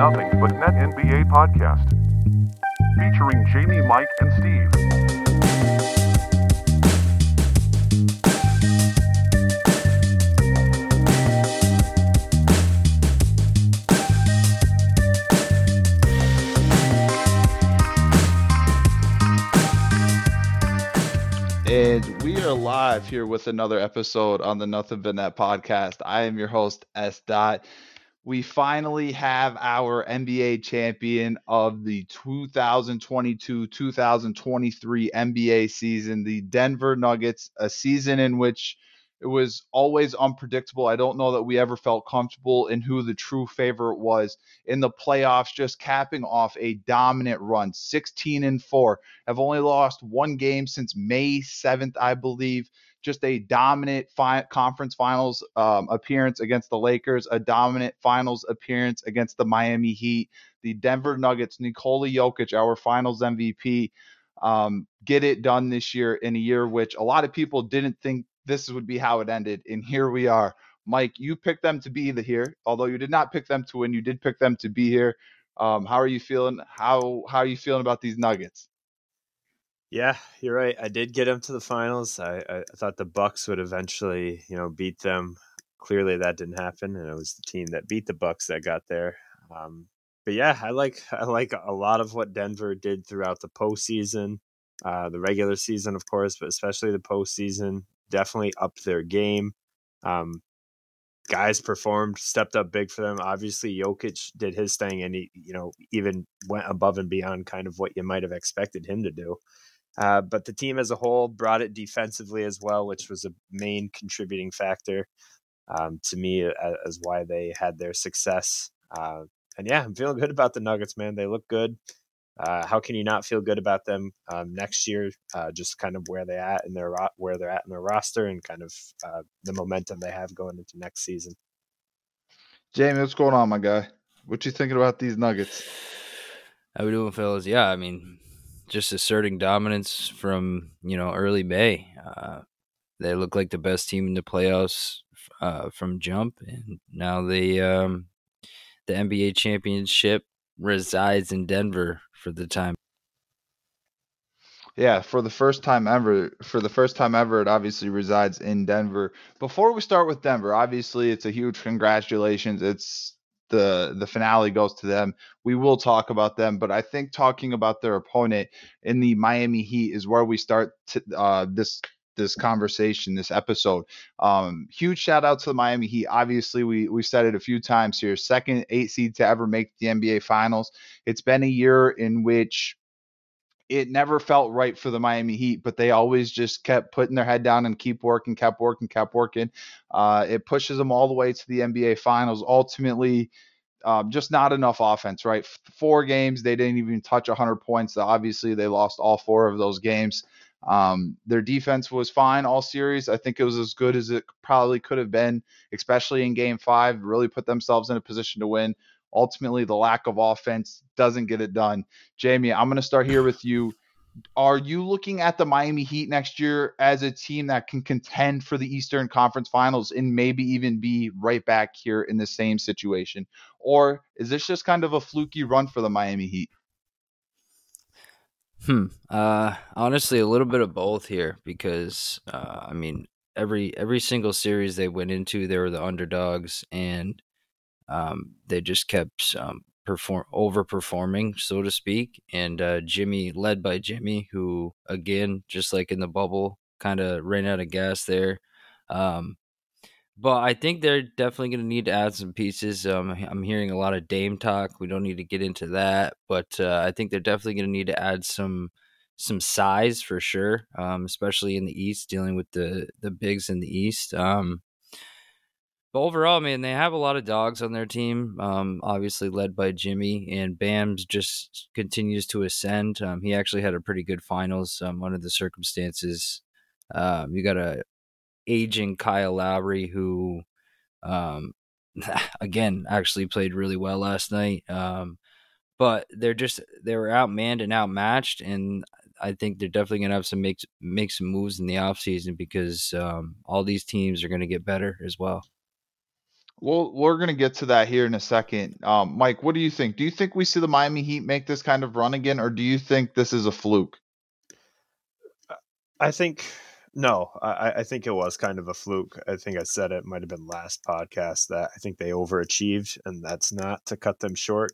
Nothing But Net NBA podcast. Featuring Jamie, Mike, and Steve. And we are live here with another episode on the Nothing But Net podcast. I am your host, S. Dot. We finally have our NBA champion of the 2022 2023 NBA season, the Denver Nuggets, a season in which it was always unpredictable. I don't know that we ever felt comfortable in who the true favorite was in the playoffs, just capping off a dominant run 16 and 4. Have only lost one game since May 7th, I believe. Just a dominant fi- conference finals um, appearance against the Lakers, a dominant finals appearance against the Miami Heat. The Denver Nuggets, Nikola Jokic, our finals MVP, um, get it done this year in a year which a lot of people didn't think this would be how it ended. And here we are. Mike, you picked them to be the here, although you did not pick them to win. You did pick them to be here. Um, how are you feeling? How how are you feeling about these Nuggets? Yeah, you're right. I did get them to the finals. I, I thought the Bucks would eventually, you know, beat them. Clearly, that didn't happen, and it was the team that beat the Bucks that got there. Um, but yeah, I like I like a lot of what Denver did throughout the postseason, uh, the regular season, of course, but especially the postseason. Definitely upped their game. Um, guys performed, stepped up big for them. Obviously, Jokic did his thing, and he, you know, even went above and beyond kind of what you might have expected him to do. Uh, but the team as a whole brought it defensively as well, which was a main contributing factor um, to me as, as why they had their success. Uh, and yeah, I'm feeling good about the Nuggets, man. They look good. Uh, how can you not feel good about them um, next year? Uh, just kind of where they at in their ro- where they're at in their roster and kind of uh, the momentum they have going into next season. Jamie, what's going on, my guy? What you thinking about these Nuggets? How we doing, fellas? Yeah, I mean, just asserting dominance from you know early May. Uh, they look like the best team in the playoffs uh, from jump, and now the um, the NBA championship resides in Denver for the time. Yeah, for the first time ever, for the first time ever, it obviously resides in Denver. Before we start with Denver, obviously it's a huge congratulations. It's the the finale goes to them. We will talk about them, but I think talking about their opponent in the Miami Heat is where we start to, uh, this this conversation, this episode. Um, huge shout out to the Miami Heat. Obviously, we we said it a few times here. Second eight seed to ever make the NBA Finals. It's been a year in which it never felt right for the Miami Heat, but they always just kept putting their head down and keep working, kept working, kept working. Uh, it pushes them all the way to the NBA Finals. Ultimately, um, just not enough offense, right? Four games, they didn't even touch 100 points. Obviously, they lost all four of those games. Um, their defense was fine all series. I think it was as good as it probably could have been, especially in game five. Really put themselves in a position to win. Ultimately, the lack of offense doesn't get it done. Jamie, I'm going to start here with you. Are you looking at the Miami Heat next year as a team that can contend for the Eastern Conference Finals and maybe even be right back here in the same situation? Or is this just kind of a fluky run for the Miami Heat? Hmm. Uh, honestly, a little bit of both here because uh, I mean, every every single series they went into, they were the underdogs, and um, they just kept um, perform overperforming, so to speak. And uh, Jimmy, led by Jimmy, who again, just like in the bubble, kind of ran out of gas there. Um, but I think they're definitely going to need to add some pieces. Um, I'm hearing a lot of Dame talk. We don't need to get into that, but uh, I think they're definitely going to need to add some some size for sure, um, especially in the East, dealing with the the bigs in the East. Um, but overall, man, they have a lot of dogs on their team. Um, obviously led by Jimmy, and Bam's just continues to ascend. Um, he actually had a pretty good finals um, under the circumstances. Um, you got a aging Kyle Lowry who, um, again, actually played really well last night. Um, but they're just they were outmanned and outmatched, and I think they're definitely gonna have some make make some moves in the offseason because all these teams are gonna get better as well. Well, we're going to get to that here in a second. Um, Mike, what do you think? Do you think we see the Miami Heat make this kind of run again, or do you think this is a fluke? I think no. I, I think it was kind of a fluke. I think I said it might have been last podcast that I think they overachieved, and that's not to cut them short.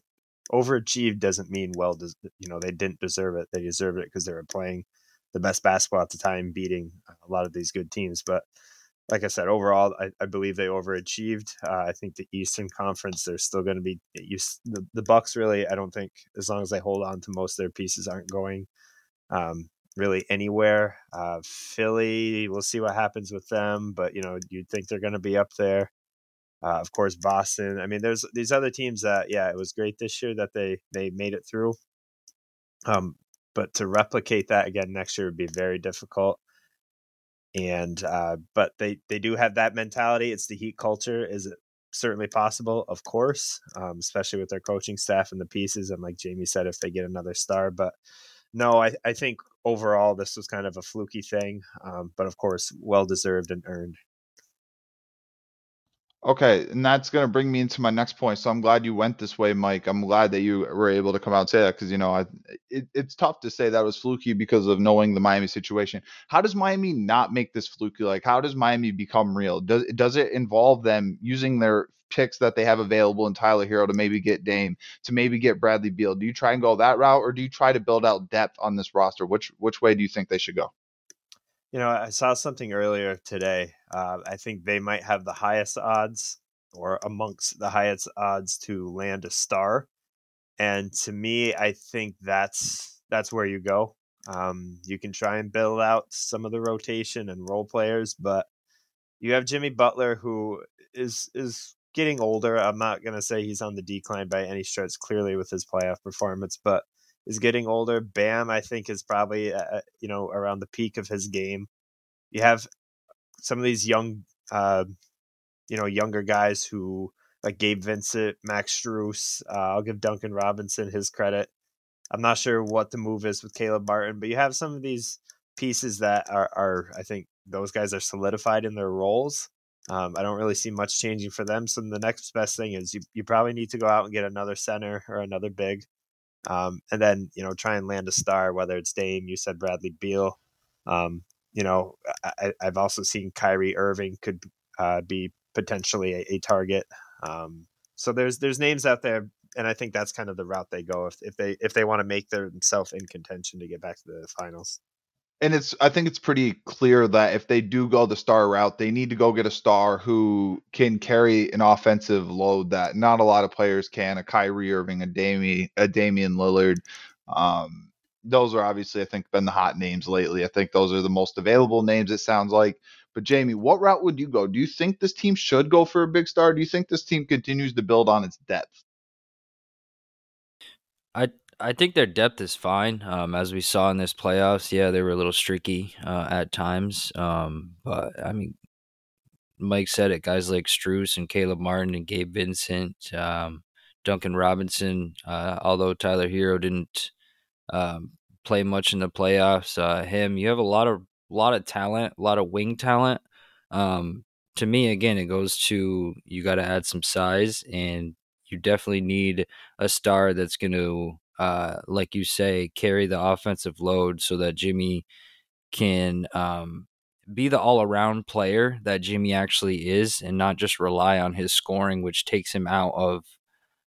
Overachieved doesn't mean well, you know, they didn't deserve it. They deserved it because they were playing the best basketball at the time, beating a lot of these good teams. But like I said, overall, I, I believe they overachieved. Uh, I think the Eastern Conference, they're still going to be you, the the Bucks. Really, I don't think as long as they hold on to most of their pieces, aren't going um, really anywhere. Uh, Philly, we'll see what happens with them, but you know, you'd think they're going to be up there. Uh, of course, Boston. I mean, there's these other teams that, yeah, it was great this year that they they made it through. Um, but to replicate that again next year would be very difficult and uh, but they they do have that mentality. It's the Heat culture. Is it certainly possible? Of course, um, especially with their coaching staff and the pieces. And like Jamie said, if they get another star, but no, I, I think overall this was kind of a fluky thing, um, but of course, well deserved and earned. Okay, and that's going to bring me into my next point. So I'm glad you went this way, Mike. I'm glad that you were able to come out and say that because you know I, it, it's tough to say that was fluky because of knowing the Miami situation. How does Miami not make this fluky? Like, how does Miami become real? Does does it involve them using their picks that they have available in Tyler Herro to maybe get Dame, to maybe get Bradley Beal? Do you try and go that route, or do you try to build out depth on this roster? Which which way do you think they should go? You know, I saw something earlier today. Uh, I think they might have the highest odds or amongst the highest odds to land a star. And to me, I think that's that's where you go. Um, you can try and build out some of the rotation and role players, but you have Jimmy Butler who is is getting older. I'm not gonna say he's on the decline by any stretch, clearly with his playoff performance, but is getting older. Bam, I think, is probably uh, uh, you know around the peak of his game. You have some of these young, uh, you know, younger guys who like Gabe Vincent, Max Strus. Uh, I'll give Duncan Robinson his credit. I'm not sure what the move is with Caleb Martin, but you have some of these pieces that are, are I think those guys are solidified in their roles. Um, I don't really see much changing for them. So the next best thing is you, you probably need to go out and get another center or another big. Um, and then you know try and land a star, whether it's Dame. You said Bradley Beal. Um, you know, I, have also seen Kyrie Irving could uh, be potentially a, a target. Um, so there's there's names out there, and I think that's kind of the route they go if, if they if they want to make themselves in contention to get back to the finals and it's I think it's pretty clear that if they do go the star route, they need to go get a star who can carry an offensive load that not a lot of players can. A Kyrie Irving, a Damian, a Damian Lillard. Um, those are obviously I think been the hot names lately. I think those are the most available names. It sounds like. But Jamie, what route would you go? Do you think this team should go for a big star? Do you think this team continues to build on its depth? I I think their depth is fine. Um, as we saw in this playoffs, yeah, they were a little streaky uh, at times. Um, but I mean, Mike said it. Guys like Strus and Caleb Martin and Gabe Vincent, um, Duncan Robinson. Uh, although Tyler Herro didn't um, play much in the playoffs, uh, him. You have a lot of lot of talent, a lot of wing talent. Um, to me, again, it goes to you got to add some size, and you definitely need a star that's going to uh, like you say, carry the offensive load so that Jimmy can um, be the all around player that Jimmy actually is and not just rely on his scoring, which takes him out of,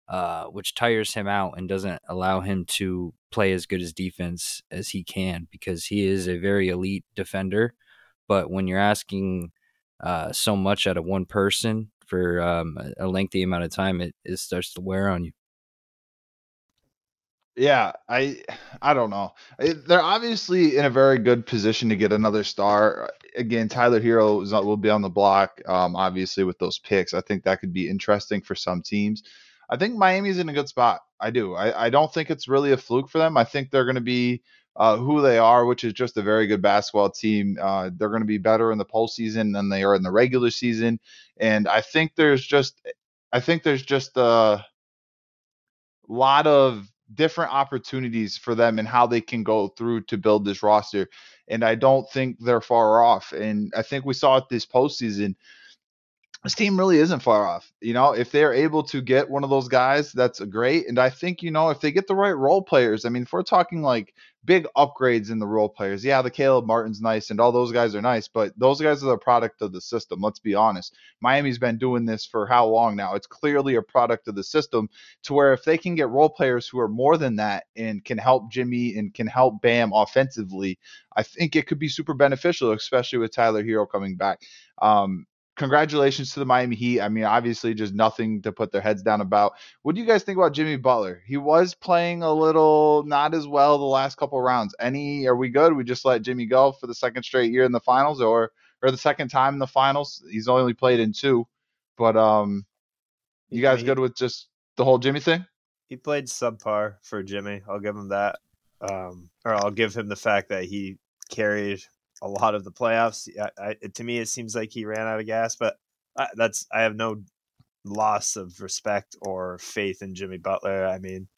uh, which tires him out and doesn't allow him to play as good as defense as he can because he is a very elite defender. But when you're asking uh, so much out of one person for um, a lengthy amount of time, it, it starts to wear on you. Yeah, I I don't know. They're obviously in a very good position to get another star. Again, Tyler Herro is, will be on the block. Um, obviously with those picks, I think that could be interesting for some teams. I think Miami's in a good spot. I do. I, I don't think it's really a fluke for them. I think they're going to be uh, who they are, which is just a very good basketball team. Uh, they're going to be better in the postseason than they are in the regular season, and I think there's just, I think there's just a lot of different opportunities for them and how they can go through to build this roster. And I don't think they're far off. And I think we saw it this postseason. this team really isn't far off. You know, if they're able to get one of those guys, that's great. And I think, you know, if they get the right role players, I mean, if we're talking like big upgrades in the role players, yeah, the Caleb Martin's nice and all those guys are nice, but those guys are the product of the system. Let's be honest. Miami's been doing this for how long now? It's clearly a product of the system to where if they can get role players who are more than that and can help Jimmy and can help Bam offensively, I think it could be super beneficial, especially with Tyler Herro coming back. Um, congratulations to the Miami Heat. I mean, obviously, just nothing to put their heads down about. What do you guys think about Jimmy Butler? He was playing a little not as well the last couple rounds. Any? Are we good? We just let Jimmy go for the second straight year in the finals, or or the second time in the finals? He's only played in two, but um, you guys good with just the whole Jimmy thing? He played subpar for Jimmy. I'll give him that. Um, or I'll give him the fact that he carried a lot of the playoffs. I, I, to me, it seems like he ran out of gas, but I, that's I have no loss of respect or faith in Jimmy Butler. I mean,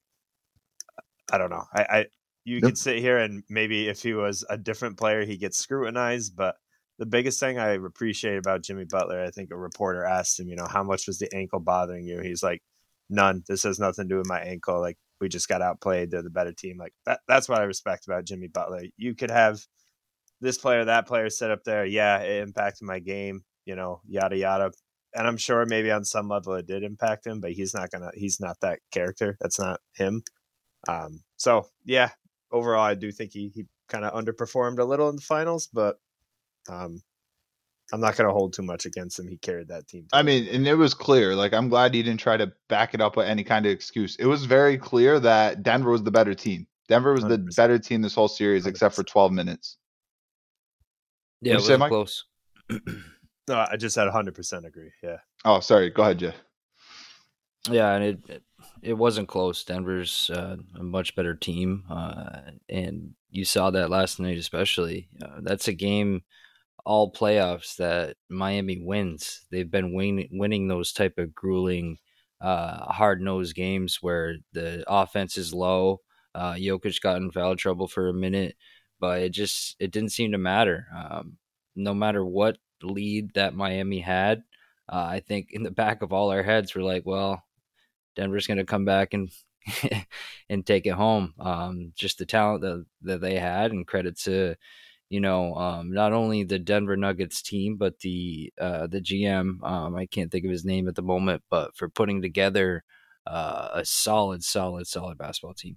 I don't know. I, I you yep. could sit here and maybe if he was a different player, he gets scrutinized. But the biggest thing I appreciate about Jimmy Butler, I think a reporter asked him, you know, how much was the ankle bothering you? He's like, none. This has nothing to do with my ankle. Like we just got outplayed. They're the better team. Like that. That's what I respect about Jimmy Butler. You could have this player, that player set up there. Yeah, it impacted my game, you know, yada yada. And I'm sure maybe on some level it did impact him, but he's not gonna he's not that character. That's not him. Um, so yeah, overall I do think he he kind of underperformed a little in the finals, but um I'm not going to hold too much against him. He carried that team. I mean, and it was clear. Like, I'm glad he didn't try to back it up with any kind of excuse. It was very clear that Denver was the better team. Denver was 100%. the better team this whole series, 100%. except for 12 minutes. Yeah, it was say, close. no, I just had 100% agree. Yeah. Oh, sorry. Go ahead, Jay. Yeah, and it it wasn't close. Denver's uh, a much better team, uh, and you saw that last night, especially. Uh, that's a game all playoffs that Miami wins. They've been win- winning those type of grueling, uh, hard nosed games where the offense is low. Uh, Jokic got in foul trouble for a minute but it just it didn't seem to matter. Um, no matter what lead that Miami had, uh, I think in the back of all our heads we're like, well, Denver's going to come back and and take it home. Um, just the talent that, that they had, and credit to you know um, not only the Denver Nuggets team, but the uh, the GM. Um, I can't think of his name at the moment, but for putting together uh, a solid, solid, solid basketball team.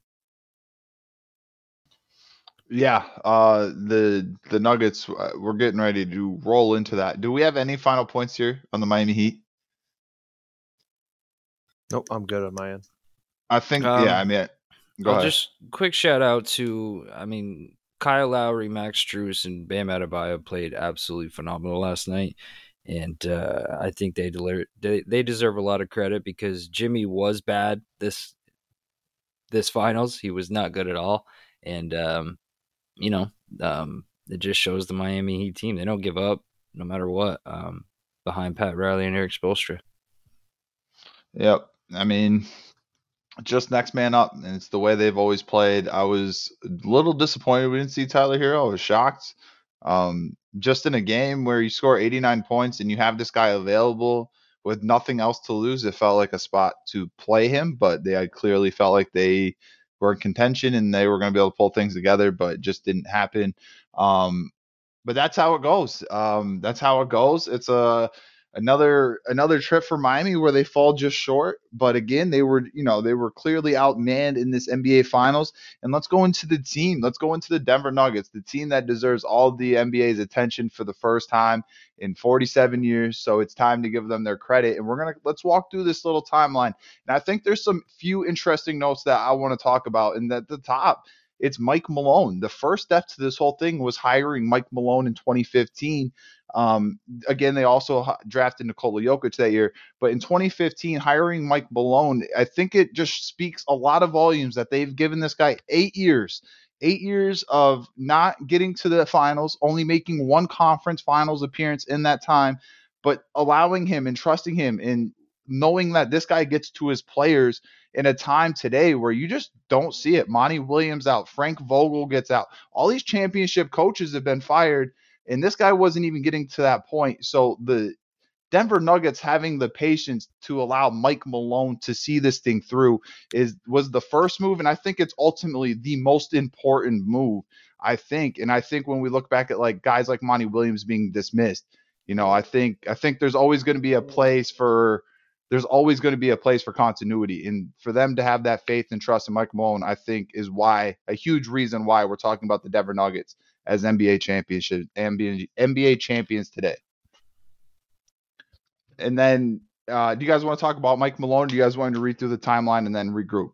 Yeah, uh, the the Nuggets. Uh, we're getting ready to roll into that. Do we have any final points here on the Miami Heat? Nope, I'm good on my end. I think. Um, yeah, I mean, go I'll ahead. Just quick shout out to. I mean, Kyle Lowry, Max Strus, and Bam Adebayo played absolutely phenomenal last night, and uh, I think they deliver. They, they deserve a lot of credit because Jimmy was bad this this finals. He was not good at all, and um, you know, um, it just shows the Miami Heat team. They don't give up no matter what um, behind Pat Riley and Erik Spoelstra. Yep. I mean, just next man up, and it's the way they've always played. I was a little disappointed we didn't see Tyler Herro. I was shocked. Um, just in a game where you score 89 points and you have this guy available with nothing else to lose, it felt like a spot to play him, but they clearly felt like they were in contention and they were going to be able to pull things together, but it just didn't happen. Um, but that's how it goes. Um, that's how it goes. It's a another another trip for Miami where they fall just short. But again, they were you know they were clearly outmanned in this NBA Finals. And let's go into the team. Let's go into the Denver Nuggets, the team that deserves all the NBA's attention for the first time in 47 years. So it's time to give them their credit. And we're gonna let's walk through this little timeline. And I think there's some few interesting notes that I want to talk about. And at the top it's Mike Malone. The first step to this whole thing was hiring Mike Malone in 2015 um, again, they also drafted Nikola Jokic that year. But in 2015, hiring Mike Malone, I think it just speaks a lot of volumes that they've given this guy eight years, eight years of not getting to the finals, only making one conference finals appearance in that time, but allowing him and trusting him and knowing that this guy gets to his players in a time today where you just don't see it. Monty Williams out, Frank Vogel gets out. All these championship coaches have been fired and this guy wasn't even getting to that point. So the Denver Nuggets having the patience to allow Mike Malone to see this thing through is was the first move, and I think it's ultimately the most important move. I think, and I think when we look back at like guys like Monty Williams being dismissed, you know, I think I think there's always going to be a place for there's always going to be a place for continuity. And for them to have that faith and trust in Mike Malone, I think is why a huge reason why we're talking about the Denver Nuggets as NBA championship NBA, NBA champions today. And then uh, do you guys want to talk about Mike Malone? do you guys want to read through the timeline and then regroup?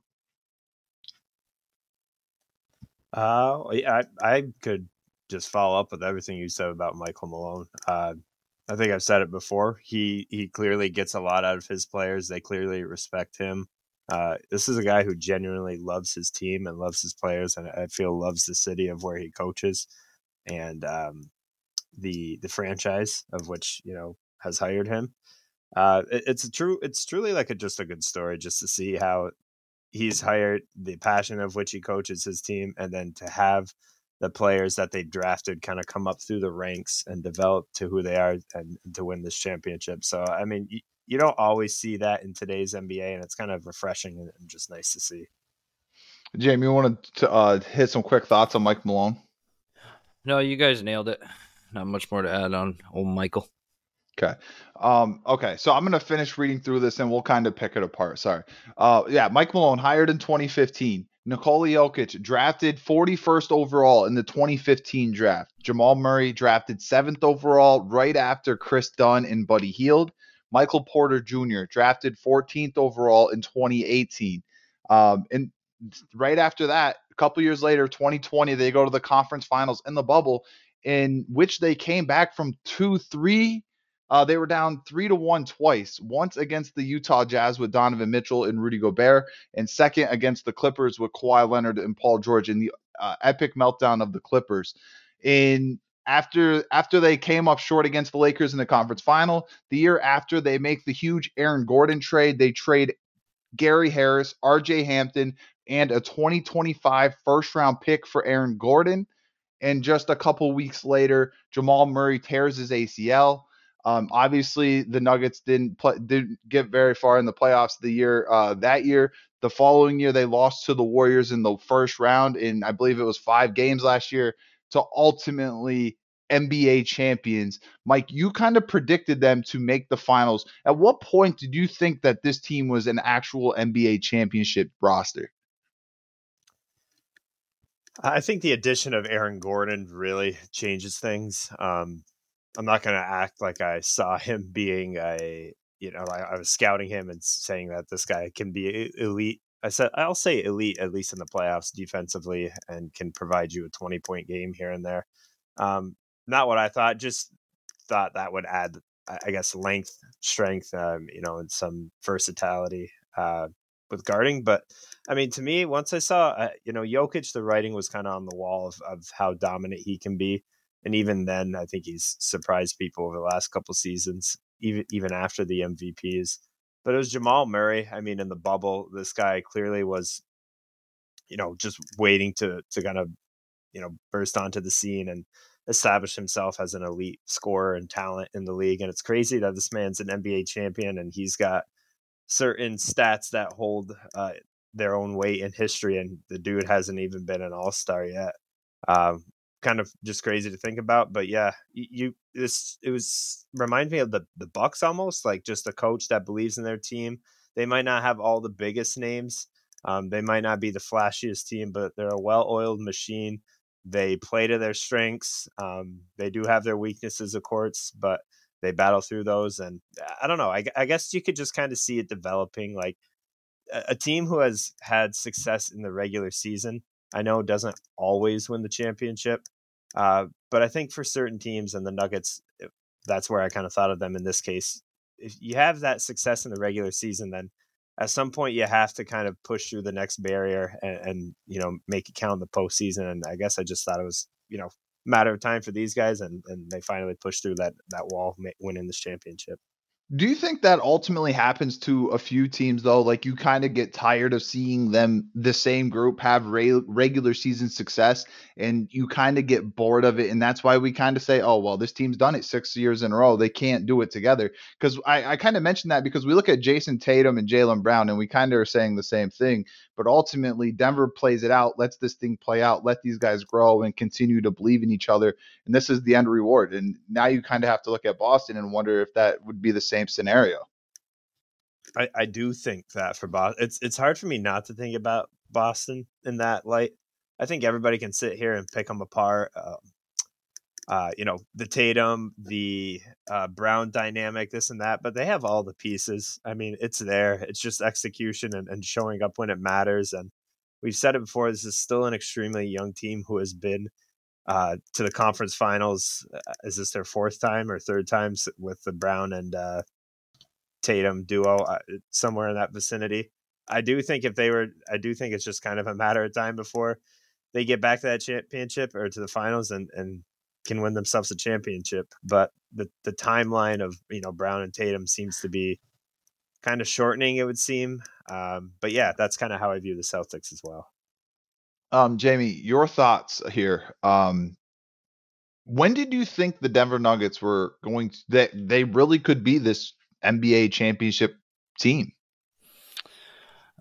Uh, I I could just follow up with everything you said about Michael Malone. Uh, I think I've said it before. He he clearly gets a lot out of his players. They clearly respect him. Uh, this is a guy who genuinely loves his team and loves his players, and I feel loves the city of where he coaches, and um, the the franchise of which you know has hired him. Uh, it, it's a true. It's truly like a just a good story just to see how he's hired the passion of which he coaches his team, and then to have the players that they drafted kind of come up through the ranks and develop to who they are and to win this championship. So, I mean, you, you don't always see that in today's NBA, and it's kind of refreshing and just nice to see. Jamie, you wanted to uh, hit some quick thoughts on Mike Malone? No, you guys nailed it. Not much more to add on old Michael. Okay. Um, okay. So I'm going to finish reading through this and we'll kind of pick it apart. Sorry. Uh, yeah. Mike Malone hired in 2015. Nikola Jokic drafted 41st overall in the 2015 draft. Jamal Murray drafted 7th overall right after Kris Dunn and Buddy Hield. Michael Porter Jr. drafted 14th overall in 2018. Um, and right after that, a couple years later, 2020, they go to the conference finals in the bubble, in which they came back from 2 3 uh, they were down three to one twice. Once against the Utah Jazz with Donovan Mitchell and Rudy Gobert, and second against the Clippers with Kawhi Leonard and Paul George in the uh, epic meltdown of the Clippers. In after after they came up short against the Lakers in the conference final, the year after they make the huge Aaron Gordon trade, they trade Gary Harris, R.J. Hampton, and a 2025 first round pick for Aaron Gordon. And just a couple weeks later, Jamal Murray tears his ACL. Um, obviously, the Nuggets didn't play, didn't get very far in the playoffs the year uh, that year. The following year, they lost to the Warriors in the first round, in I believe it was five games last year, to ultimately NBA champions. Mike, you kind of predicted them to make the finals. At what point did you think that this team was an actual NBA championship roster? I think the addition of Aaron Gordon really changes things. Um, I'm not going to act like I saw him being a, you know, I, I, was scouting him and saying that this guy can be elite. I said, I'll say elite, at least in the playoffs defensively, and can provide you a 20 point game here and there. Um, not what I thought, just thought that would add, I guess, length, strength, um, you know, and some versatility uh, with guarding. But I mean, to me, once I saw, uh, you know, Jokic, the writing was kind of on the wall of, of how dominant he can be and even then, I think he's surprised people over the last couple seasons, even even after the MVPs. But it was Jamal Murray. I mean, in the bubble, this guy clearly was, you know, just waiting to to kind of, you know, burst onto the scene and establish himself as an elite scorer and talent in the league. And it's crazy that this man's an NBA champion and he's got certain stats that hold uh, their own weight in history. And the dude hasn't even been an All Star yet. Um, kind of just crazy to think about. But yeah, you, this it was remind me of the the Bucks almost like just a coach that believes in their team. They might not have all the biggest names. Um, they might not be the flashiest team, but they're a well-oiled machine. They play to their strengths. Um, they do have their weaknesses, of course, but they battle through those. And I don't know. I, I guess you could just kind of see it developing. Like a, a team who has had success in the regular season I know doesn't always win the championship, uh, but I think for certain teams and the Nuggets, eh, that's where I kind of thought of them in this case. If you have that success in the regular season, then at some point you have to kind of push through the next barrier and, and you know make it count in the postseason. And I guess I just thought it was you know matter of time for these guys, and and they finally pushed through that that wall, winning this championship. Do you think that ultimately happens to a few teams though? Like you kind of get tired of seeing them, the same group, have re- regular season success, and you kind of get bored of it, and that's why we kind of say, "Oh, well, this team's done it six years in a row; they can't do it together." Because I, I kind of mentioned that because we look at Jayson Tatum and Jaylen Brown, and we kind of are saying the same thing. But ultimately, Denver plays it out, lets this thing play out, let these guys grow and continue to believe in each other, and this is the end reward. And now you kind of have to look at Boston and wonder if that would be the same scenario. I, I do think that for Boston, it's it's hard for me not to think about Boston in that light. I think everybody can sit here and pick them apart. Uh, uh, you know, the Tatum, the uh, Brown dynamic, this and that, but they have all the pieces. I mean, it's there. It's just execution and, and showing up when it matters. And we've said it before. This is still an extremely young team who has been uh, to the conference finals. Uh, is this their fourth time or third time with the Brown and uh, Tatum duo uh, somewhere in that vicinity. I do think if they were, I do think it's just kind of a matter of time before they get back to that championship or to the finals and and can win themselves a championship. But the the timeline of you know Brown and Tatum seems to be kind of shortening. It would seem. Um, but yeah, that's kind of how I view the Celtics as well. Um, Jamie, your thoughts here. Um, when did you think the Denver Nuggets were going to, that they really could be this NBA championship team?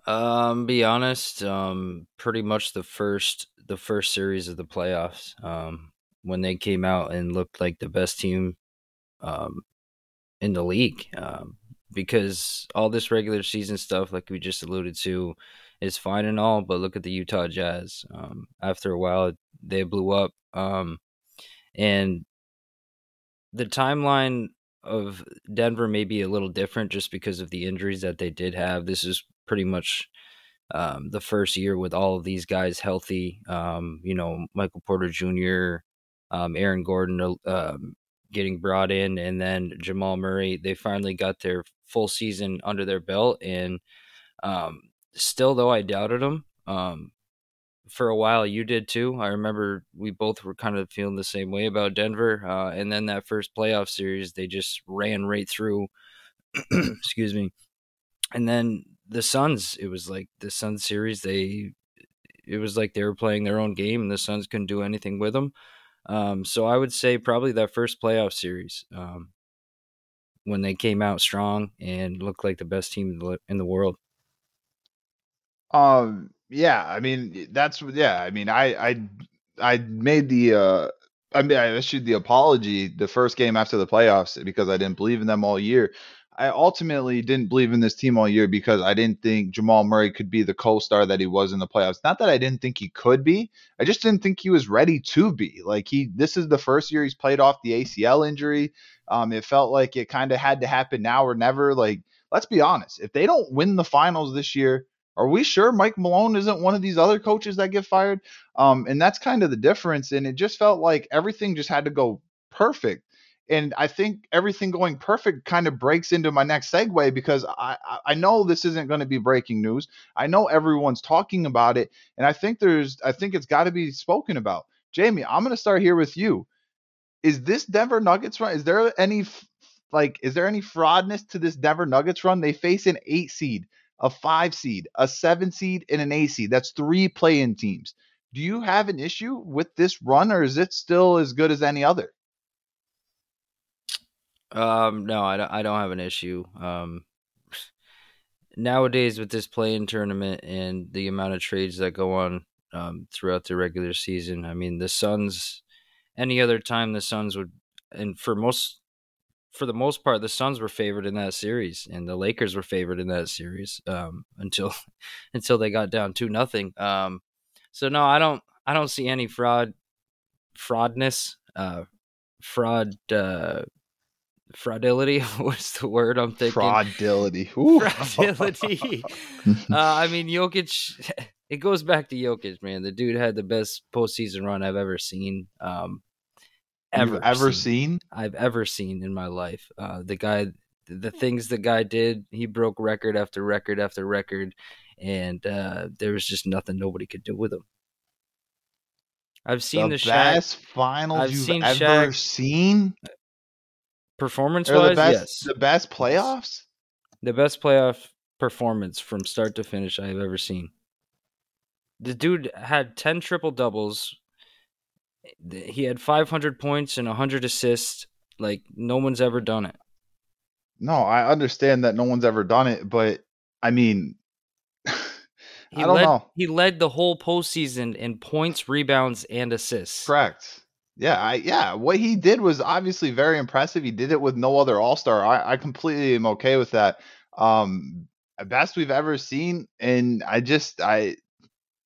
Um, be honest, um, pretty much the first the first series of the playoffs. Um, when they came out and looked like the best team um in the league. Um, because all this regular season stuff, like we just alluded to, is fine and all, but look at the Utah Jazz. Um, after a while, they blew up. Um, and the timeline of Denver may be a little different just because of the injuries that they did have. This is pretty much um, the first year with all of these guys healthy. Um, you know, Michael Porter Jr., um, Aaron Gordon uh, getting brought in, and then Jamal Murray. They finally got their full season under their belt, and um, still, though, I doubted them. Um, for a while you did too. I remember we both were kind of feeling the same way about Denver. Uh, and then that first playoff series, they just ran right through. excuse me. And then the Suns, it was like the Suns series. They, it was like they were playing their own game, and the Suns couldn't do anything with them. Um, so I would say probably that first playoff series um, when they came out strong and looked like the best team in the, in the world. Um, yeah, I mean that's yeah. I mean I I I made the uh I mean I issued the apology the first game after the playoffs because I didn't believe in them all year. I ultimately didn't believe in this team all year because I didn't think Jamal Murray could be the co-star that he was in the playoffs. Not that I didn't think he could be. I just didn't think he was ready to be. Like he this is the first year he's played off the ACL injury. Um it felt like it kind of had to happen now or never. Like let's be honest. If they don't win the finals this year, are we sure Mike Malone isn't one of these other coaches that get fired? Um, and that's kind of the difference. And it just felt like everything just had to go perfect. And I think everything going perfect kind of breaks into my next segue because I, I know this isn't going to be breaking news. I know everyone's talking about it, and I think there's I think it's got to be spoken about. Jamie, I'm going to start here with you. Is this Denver Nuggets run? Is there any like is there any fraudness to this Denver Nuggets run? They face an eight seed a five seed, a seven seed, and an A seed. That's three play in teams. Do you have an issue with this run, or is it still as good as any other? Um, no, I don't, I don't have an issue. Um, nowadays with this play-in tournament and the amount of trades that go on um, throughout the regular season, I mean, the Suns. Any other time, the Suns would, and for most for the most part, the Suns were favored in that series, and the Lakers were favored in that series um, until until they got down two nothing. Um, so no, I don't I don't see any fraud fraudness uh, fraud uh, fraudility. What's the word I'm thinking? Fraudility. Fraudility. uh, I mean, Jokic. It goes back to Jokic, man. The dude had the best postseason run I've ever seen. Um, ever ever seen. seen. I've ever seen in my life. Uh, the guy, the things the guy did, he broke record after record after record, and uh, there was just nothing nobody could do with him. I've seen the, the best Shaq, finals I've you've seen ever Shaq, seen. Performance Or the wise, best yes, the best playoffs? the best playoff performance from start to finish I've ever seen. The dude had 10 triple doubles. He had 500 points and 100 assists. Like no one's ever done it. No, I understand that no one's ever done it, but I mean He I don't led, know. He led the whole postseason in points, rebounds, and assists. Correct. Yeah, I yeah, what he did was obviously very impressive. He did it with no other All-Star. I, I completely am okay with that. Um best we've ever seen and I just I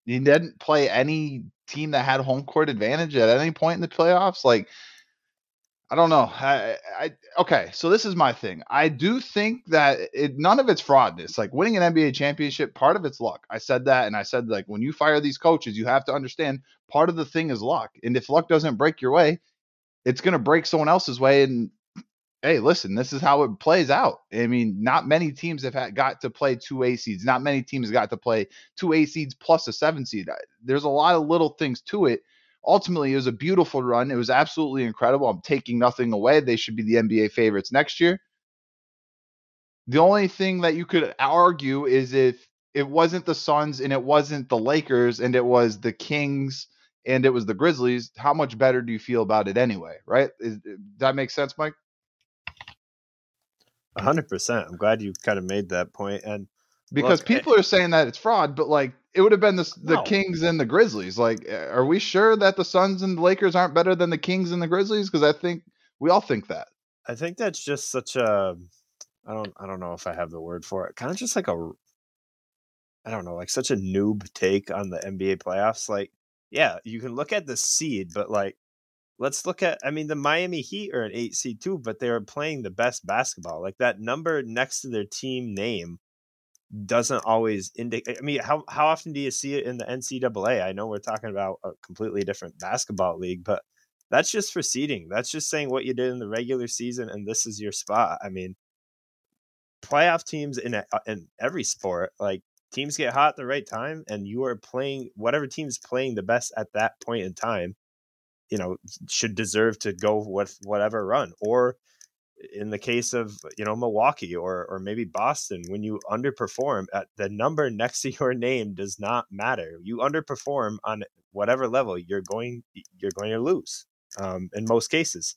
he didn't play any team that had home court advantage at any point in the playoffs. Like I don't know. I, I okay. So this is my thing. I do think that it, none of it's fraudness. Like winning an NBA championship, part of it's luck. I said that, and I said like when you fire these coaches, you have to understand part of the thing is luck. And if luck doesn't break your way, it's gonna break someone else's way. And hey, listen, this is how it plays out. I mean, not many teams have had, got to play two A seeds. Not many teams got to play two A seeds plus a seven seed. There's a lot of little things to it. Ultimately, it was a beautiful run. It was absolutely incredible. I'm taking nothing away. They should be the NBA favorites next year. The only thing that you could argue is if it wasn't the Suns and it wasn't the Lakers and it was the Kings and it was the Grizzlies, how much better do you feel about it anyway? Right? Is, does that make sense, Mike? Hundred percent. I'm glad you kind of made that point. And because Look, eh people are saying that it's fraud, but like it would have been the the No. Kings and the Grizzlies. Like, are we sure that the Suns and the Lakers aren't better than the Kings and the Grizzlies? Because I think we all think that. I think that's just such a I don't I don't know if I have the word for it. Kind of just like a I don't know, like such a noob take on the NBA playoffs. Like, yeah, you can look at the seed, but like let's look at I mean the Miami Heat are an 8 seed too, but they are playing the best basketball. Like that number next to their team name doesn't always indicate I mean, how how often do you see it in the NCAA? I know we're talking about a completely different basketball league, but that's just for seeding. That's just saying what you did in the regular season, and this is your spot. I mean, playoff teams in a, uh, in every sport, like teams get hot at the right time, and you are playing whatever team's playing the best at that point in time. You know, should deserve to go with whatever run, or in the case of you know Milwaukee or or maybe Boston, when you underperform, at the number next to your name does not matter. You underperform on whatever level, you're going you're going to lose um, in most cases.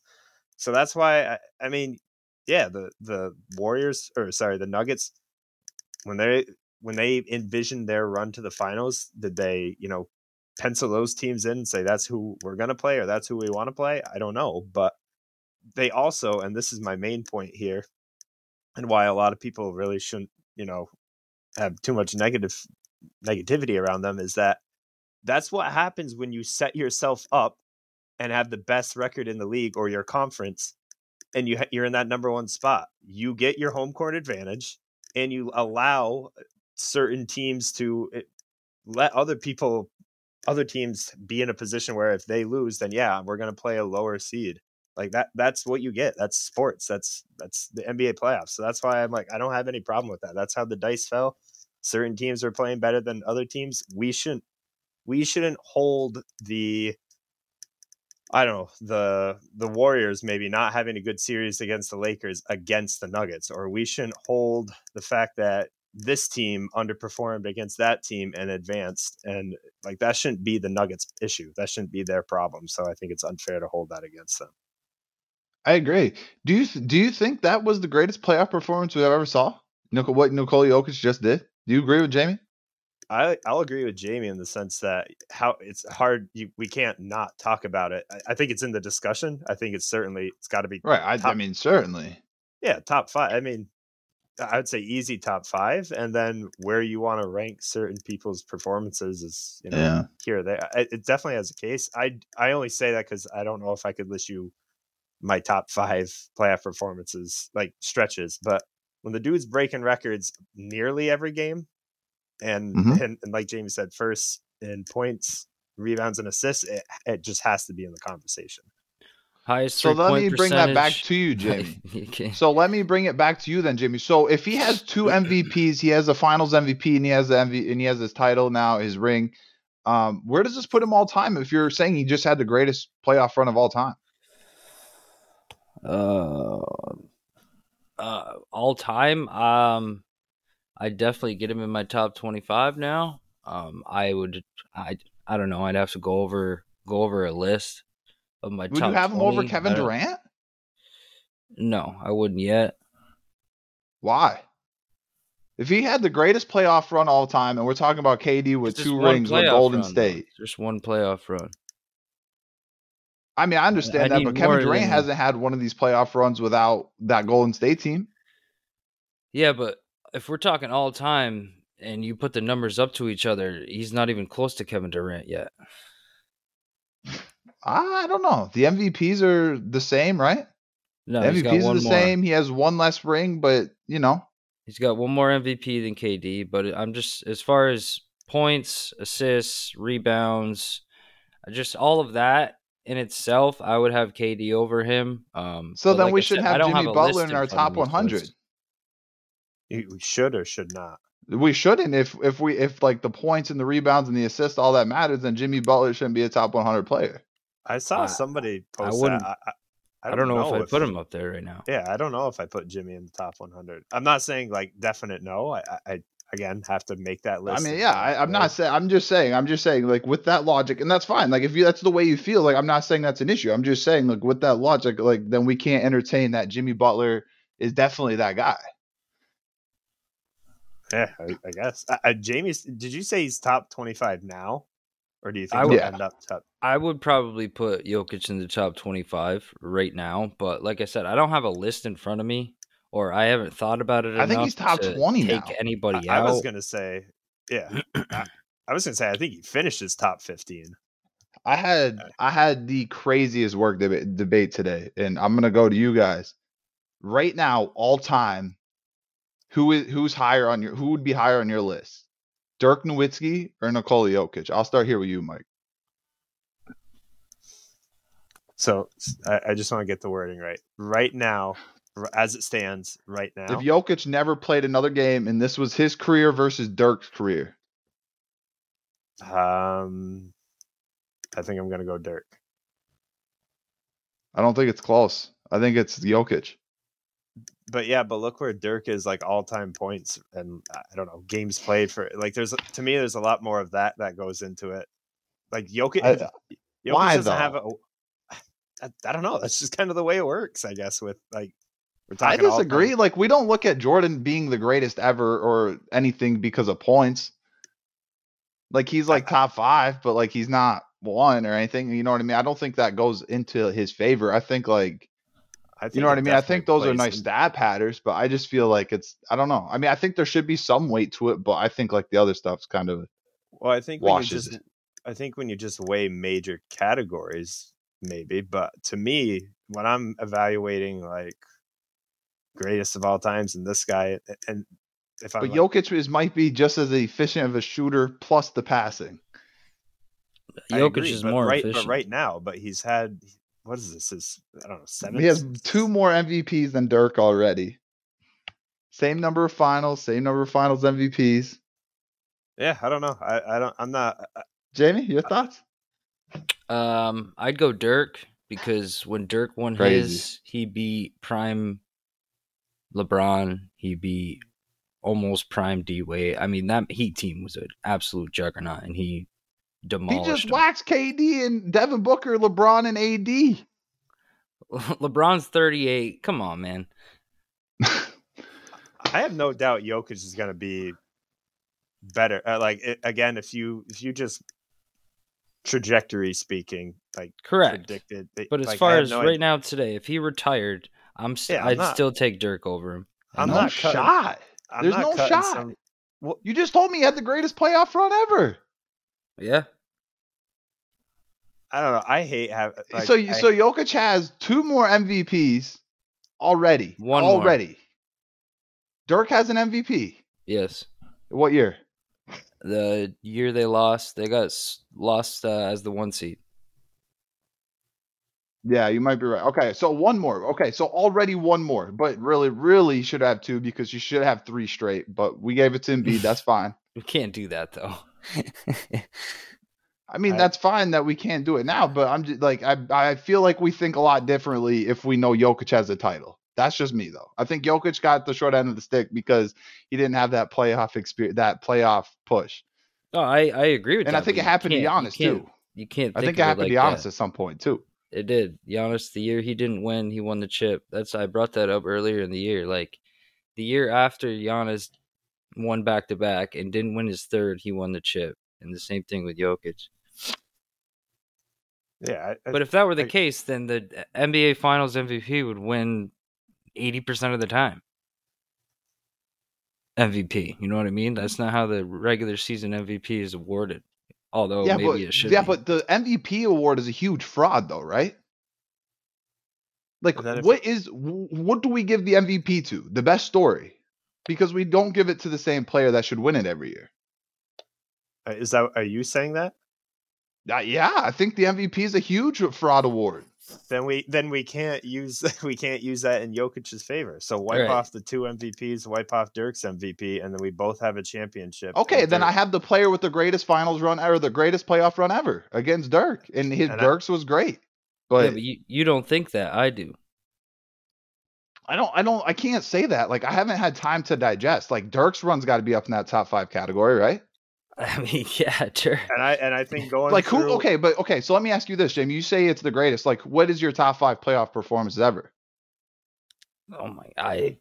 So that's why I, I mean, yeah, the the Warriors or sorry, the Nuggets when they when they envisioned their run to the finals, did they you know pencil those teams in and say that's who we're going to play or that's who we want to play? I don't know, but they also, and this is my main point here, and why a lot of people really shouldn't you know have too much negative negativity around them is that that's what happens when you set yourself up and have the best record in the league or your conference and you you're in that number one spot. You get your home court advantage and you allow certain teams to eh, let other people other teams be in a position where if they lose then yeah we're going to play a lower seed like that that's what you get that's sports that's that's the NBA playoffs so that's why I'm like I don't have any problem with that that's how the dice fell certain teams are playing better than other teams we shouldn't we shouldn't hold the I don't know the the Warriors maybe not having a good series against the Lakers against the Nuggets, or we shouldn't hold the fact that this team underperformed against that team and advanced, and like that shouldn't be the Nuggets' issue. That shouldn't be their problem. So I think it's unfair to hold that against them. I agree. Do you do you think that was the greatest playoff performance we have ever saw? What Nikola Jokic just did? Do you agree with Jamie? I I'll agree with Jamie in the sense that how it's hard you, we can't not talk about it. I, I think it's in the discussion. I think it's certainly it's got to be Right. I, I mean, certainly. Yeah, top five. I mean, I would say easy top five, and then where you want to rank certain people's performances is you know Yeah. here or there. I- It definitely has a case. I I only say that because I don't know if I could list you my top five playoff performances like stretches, but when the dude's breaking records nearly every game, and Mhm. and, and like Jamie said, first in points, rebounds, and assists, it, it just has to be in the conversation. Highest So let three-point me bring that back to you, Jamie. You can't- So let me bring it back to you then, Jimmy. So if he has two MVPs, he has a Finals MVP, and he has the MV, and he has his title now, his ring. Um, where does this put him all time? If you're saying he just had the greatest playoff run of all time, Uh, uh, all time. Um, I definitely get him in my top twenty-five now. Um, I would. I. I don't know. I'd have to go over go over a list of my Would you have him over Kevin Durant? No, I wouldn't yet. Why? If he had the greatest playoff run all time, and we're talking about KD with two rings with Golden run. State, Just one playoff run. I mean, I understand I that, but Kevin Durant than- hasn't had one of these playoff runs without that Golden State team. Yeah, but if we're talking all time and you put the numbers up to each other, he's not even close to Kevin Durant yet. I don't know. The MVPs are the same, right? No, the MVPs are the more. same. He has one less ring, but you know, He's got one more MVP than KD, but I'm just as far as points, assists, rebounds, just all of that in itself, I would have KD over him. Um, so then like we I should said, I have don't Jimmy a Butler in our top 100. You we should or should not. We shouldn't if if we if like the points and the rebounds and the assists all that matters, then Jimmy Butler shouldn't be a top 100 player. I saw I- somebody I post wouldn't- that. I, I, I don't know, if I put him up there right now. Yeah, I don't know if I put Jimmy in the top 100. I'm not saying like definite no. I, I, I again have to make that list. I mean, yeah, I, I'm not saying. I'm just saying. I'm just saying. Like with that logic, and that's fine. Like if you that's the way you feel. Like I'm not saying that's an issue. I'm just saying. Like with that logic, like then we can't entertain that Jimmy Butler is definitely that guy. Yeah, I, I guess. Uh, uh, Jamie, did you say he's top 25 now, or do you think I he'll would- end up top? I would probably put Jokic in the top 25 right now, but like I said, I don't have a list in front of me, or I haven't thought about it. I think he's top to 20 take now. anybody I, I was gonna say, yeah, I, I was gonna say I think he finishes top 15. I had uh, I had the craziest work debate, debate today, and I'm gonna go to you guys right now, all time. Who is who's higher on your who would be higher on your list? Dirk Nowitzki or Nikola Jokic? I'll start here with you, Mike. So I just want to get the wording right. Right now, r- as it stands, right now, If Jokic never played another game and this was his career versus Dirk's career, um, I think I'm gonna go Dirk. I don't think it's close. I think it's Jokic. But yeah, but look where Dirk is like all time points and uh, I don't know games played for like there's to me there's a lot more of that that goes into it. Like Jokic, I- Jokic why, doesn't have a. though? I, I don't know. That's just kind of the way it works, I guess. With like, I talking all time. disagree. Like we don't look at Jordan being the greatest ever or anything because of points. Like he's like top five, but like he's not one or anything. You know what I mean? I don't think that goes into his favor. I think like I think you know what I mean. I think those are nice in- stat patterns, but I just feel like it's I don't know. I mean, I think there should be some weight to it, but I think like the other stuff's kind of Well, I think when you washes just. I think when you just weigh major categories, maybe. But to me, when I'm evaluating like greatest of all times and this guy, and if I'm But like, Jokic is might be just as efficient of a shooter plus the passing. Jokic agree, is more right, efficient. but right now, but he's had what is this? His I don't know seven. He has two more MVPs than Dirk already. Same number of finals, same number of finals MVPs. Yeah, I don't know. I, I don't. I'm not. I- Jamie, your thoughts? Um, I'd go Dirk because when Dirk won Crazy. his, he beat prime LeBron. He beat almost prime D Wade. I mean, that Heat team was an absolute juggernaut, and he demolished. He just them. waxed KD and Devin Booker, LeBron, and AD. LeBron's thirty eight. Come on, man. I have no doubt Jokic is going to be better. Uh, like it, again, if you if you just trajectory speaking, like Correct. predicted. it- But as like, I far as no right idea- now today, if he retired, I'm st- Yeah, I'm I'd not- still take Dirk over him. I'm no not cutting- shot. I'm There's not no shot. some- well, You just told me he had the greatest playoff run ever. Yeah. I don't know. I hate have like, so you I- so Jokic has two more MVPs already. One more. already. Dirk has an MVP. Yes. What year? The year they lost, they got lost uh, as the one seed. Yeah, you might be right. Okay, so one more. Okay, so already one more, but really, really should have two because you should have three straight. But we gave it to Embiid. That's fine. We can't do that though. I mean, I- that's fine that we can't do it now, but I'm just like I I feel like we think a lot differently if we know Jokic has a title. That's just me though. I think Jokic got the short end of the stick because he didn't have that playoff experience, that playoff push. No, I, I agree with And that. And I think it happened to can't- you Giannis too. You can't. I think it happened like to that. Giannis at some point too. It did. Giannis, the year he didn't win, he won the chip. That's I brought that up earlier in the year. Like the year after Giannis won back to back and didn't win his third, he won the chip. And the same thing with Jokic. Yeah, I, But if that were the I- case, then the uh, NBA Finals MVP would win eighty percent of the time. MVP, you know what I mean? That's not how the regular season MVP is awarded. Although yeah, maybe but it should. yeah, be. but the MVP award is a huge fraud though, right? Like, And then if- what is what do we give the MVP to? The best story, because we don't give it to the same player that should win it every year. uh, is that are you saying that? Uh, yeah, I think the MVP is a huge fraud award. Then we then we can't use we can't use that in Jokic's favor. So wipe Right. off the two MVPs, wipe off Dirk's MVP, and then we both have a championship. Okay, then Dirk- I have the player with the greatest finals run or the greatest playoff run ever against Dirk, and his And I- Dirk's was great. yeah, But but you, you don't think that I do. I don't, I don't, I can't say that. Like I haven't had time to digest. Like Dirk's run's got to be up in that top five category, right? I mean, yeah, sure. and I and I think going like who? Okay, but okay. So let me ask you this, Jamie. You say it's the greatest. Like, what is your top five playoff performances ever? Oh my, I.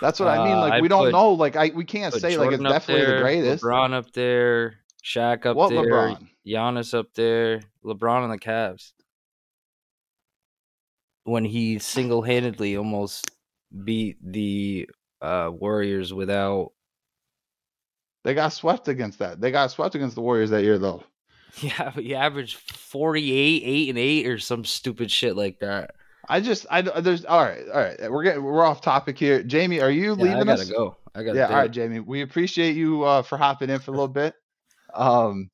That's what I mean. Uh, Like I'd we don't put- know. Like I, we can't put say like it's Jordan up definitely the greatest. LeBron up there, Shaq up what there, LeBron? Giannis up there, LeBron and the Cavs. When he single-handedly almost beat the uh, Warriors without, They got swept against that. They got swept against the Warriors that year, though. yeah, but he averaged forty-eight, eight and eight, or some stupid shit like that. I just, I there's all right, all right. We're getting, we're off topic here. Jamie, are you Yeah, leaving I gotta us? go. I gotta. Yeah, dip. all right, Jamie. We appreciate you uh, for hopping in for a little bit. Um,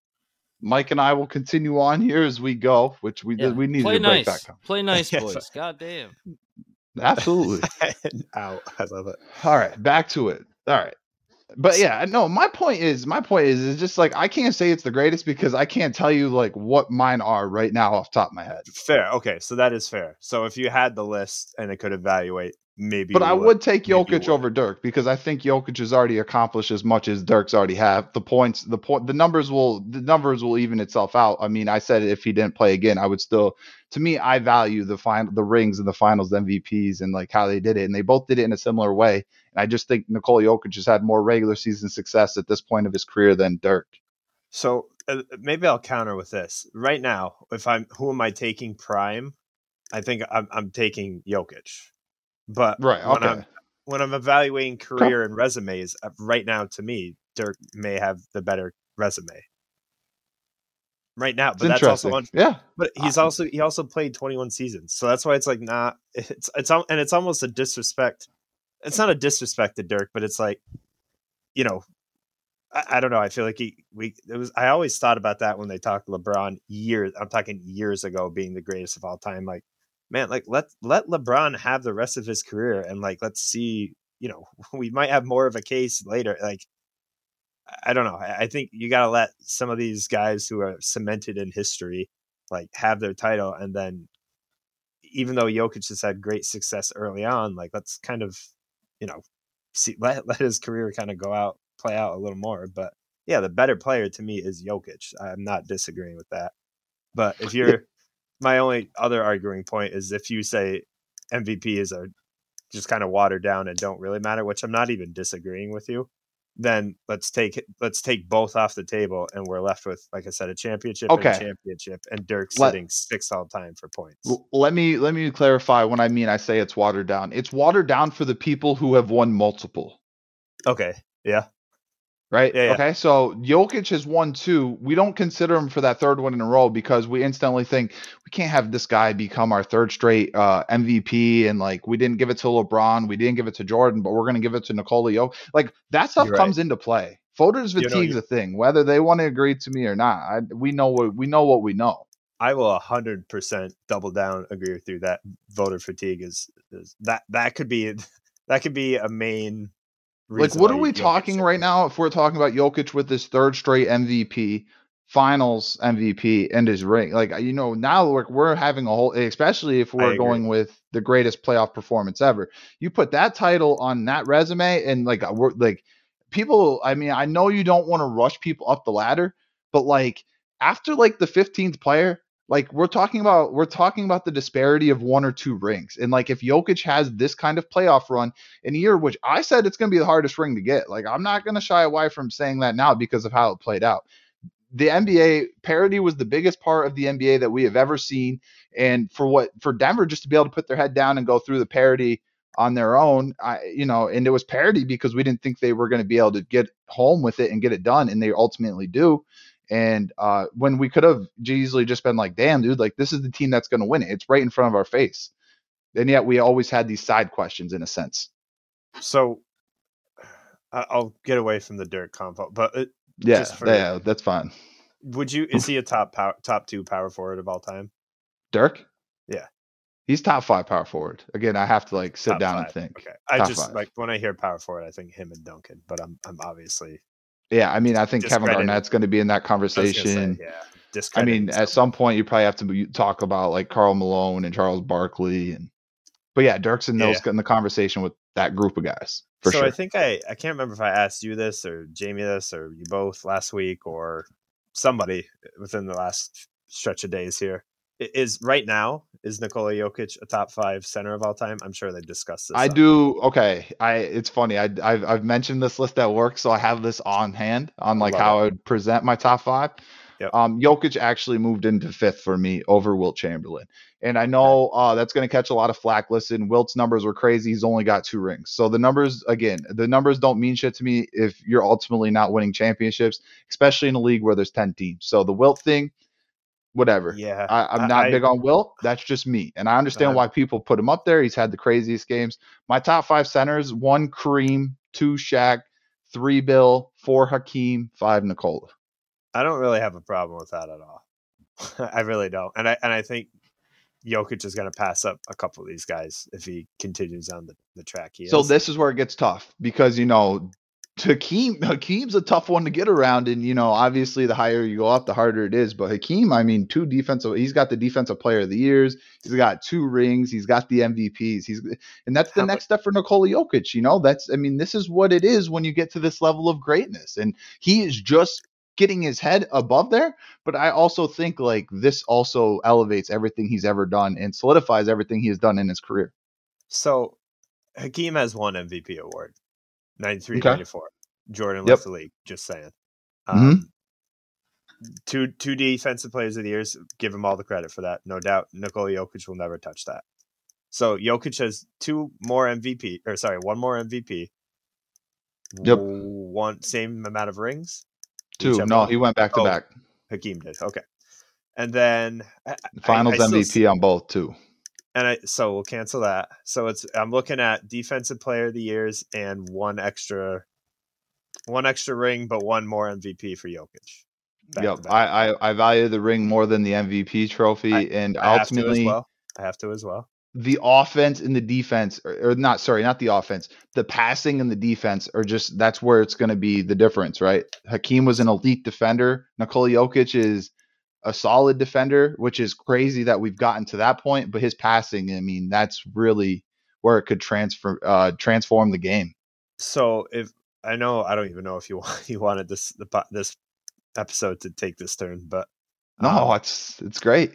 Mike and I will continue on here as we go, which we Yeah, we need play to break nice. back. Play nice, Yeah, boys. God damn. Absolutely. out. I love it. All right, back to it. All right. But yeah, no, my point is my point is is just like I can't say it's the greatest because I can't tell you like what mine are right now off top of my head. Fair. Okay, so that is fair. So if you had the list and it could evaluate, maybe. But I would take Maybe Jokic over Dirk because I think Jokic has already accomplished as much as Dirk's already have. The points, the point, the numbers will, the numbers will even itself out. I mean, I said if he didn't play again, I would still. To me, I value the final, the rings and the finals MVPs and like how they did it, and they both did it in a similar way. And I just think Nikola Jokic has had more regular season success at this point of his career than Dirk. So uh, maybe I'll counter with this. Right now, if I'm who am I taking prime? I think I'm I'm taking Jokic. But Right. when I'm when I'm evaluating career and resumes, uh, right now to me, Dirk may have the better resume. Right now, but that's also on yeah. but he's also he also played 21 seasons, so that's why it's like not it's it's and it's almost a disrespect. It's not a disrespect to Dirk, but it's like, you know, I, I don't know. I feel like he we it was. I always thought about that when they talked LeBron years. I'm talking years ago, being the greatest of all time. Like, man, like let let LeBron have the rest of his career, and like let's see. You know, we might have more of a case later. Like, I- don't know. I, think you got to let some of these guys who are cemented in history like have their title and then even though Jokic has had great success early on, like let's kind of, you know, see let, let his career kind of go out, play out a little more. But yeah, the better player to me is Jokic. I'm not disagreeing with that. But if you're my only other arguing point is if you say MVP is a just kind of watered down and don't really matter, which I'm not even disagreeing with you, then let's take let's take both off the table and we're left with, like I said, a championship and Okay. a championship and Dirk Let- sitting sixth all time for points. Let me let me clarify when I mean I say it's watered down. It's watered down for the people who have won multiple. Okay. Yeah. Right? Yeah, yeah. Okay, so Jokic has won two. We don't consider him for that third one in a row because we instantly think we can't have this guy become our third straight uh, MVP. And like, we didn't give it to LeBron, we didn't give it to Jordan, but we're going to give it to Nikola Jokic. Like, that stuff You're comes into play. Voters You know, fatigue's a thing, whether they want to agree to me or not. I, we know what we know what we know. I will hundred percent double down agree with you that voter fatigue is, is that that could be that could be a main Like, what are we talking should right now? If we're talking about Jokic with this third straight MVP, finals MVP and his ring. Like you know, now we're, we're having a whole especially if we're going with the greatest playoff performance ever. You put that title on that resume and like uh, we're like people, I mean, I know you don't want to rush people up the ladder, but like after like the 15th player, like we're talking about we're talking about the disparity of one or two rings. And like if Jokic has this kind of playoff run in a year, which I said it's gonna be the hardest ring to get. Like I'm not gonna shy away from saying that now because of how it played out the NBA parity was the biggest part of the NBA that we have ever seen. And for what for Denver just to be able to put their head down and go through the parity on their own, I you know, and it was parity because we didn't think they were going to be able to get home with it and get it done, and they ultimately do. And uh, when we could have easily just been like, damn, dude, like this is the team that's going to win it. It's right in front of our face. And yet we always had these side questions in a sense. So I'll get away from the Dirk combo, but it, yeah, for, yeah, that's fine. Would you? Is he a top power, top two power forward of all time? Dirk. Yeah, he's top five power forward. Again, I have to like sit top down five. and think. Okay, I top just five. like when I hear power forward, I think him and Duncan. But I'm I'm obviously. Yeah, I mean, I think Kevin Garnett's going to be in that conversation. Say, yeah, I mean, at some point you probably have to talk about like Karl Malone and Charles Barkley and. But yeah, Dirk's in those yeah. in the conversation with that group of guys. so sure. I think I I can't remember if I asked you this or Jamie this or you both last week or somebody within the last stretch of days here. Is right now is Nikola Jokic a top five center of all time? I'm sure they discussed this. I do. Okay, I it's funny. I I've, I've mentioned this list at work, so I have this on hand on like how it. I would present my top five. Yep. Um, Jokic actually moved into fifth for me over Wilt Chamberlain. And I know uh, that's going to catch a lot of flack. Listen, Wilt's numbers were crazy. He's only got two rings. So the numbers, again, the numbers don't mean shit to me if you're ultimately not winning championships, especially in a league where there's 10 teams. So the Wilt thing, whatever. Yeah. I, am not I, big on Wilt. That's just me. And I understand uh, why people put him up there. He's had the craziest games. My top five centers one Kareem, two Shaq, three Bill, four Hakeem, five Nikola. I don't really have a problem with that at all. I really don't, and I and I think Jokic is going to pass up a couple of these guys if he continues on the, the track he so is. this is where it gets tough because you know Hakeem Hakeem's a tough one to get around, and you know obviously the higher you go up, the harder it is. But Hakeem, I mean, two defensive, he's got the defensive player of the years, he's got two rings, he's got the MVPs, he's and that's the How next step for Nikola Jokic. You know, that's I mean, this is what it is when you get to this level of greatness, and he is just getting his head above there. But I also think like this also elevates everything he's ever done and solidifies everything he has done in his career. So Hakeem has one MVP award, 93 okay. 94. Jordan yep. left the league, just saying. Mm-hmm. Um, mm-hmm. Two two defensive players of the years, give him all the credit for that, no doubt. Nikola Jokic will never touch that. So Jokic has two more MVP, or sorry, one more MVP. Yep. One same amount of rings. Two. No, he went back to oh, back. Hakeem did. Okay. And then Finals I, I MVP on both too. And I so we'll cancel that. So it's I'm looking at defensive player of the years and one extra one extra ring, but one more MVP for Jokic. Yep. I, I, I value the ring more than the MVP trophy. I, and ultimately well. I have to as well the offense and the defense, or, or, not, sorry, not the offense, the passing and the defense are just that's where it's going to be the difference, right? Hakeem was an elite defender. Nikola Jokic is a solid defender, which is crazy that we've gotten to that point. But his passing, I mean, that's really where it could transfer uh, transform the game. So if I know, I don't even know if you want, you wanted this the, this episode to take this turn, but um, no, it's it's great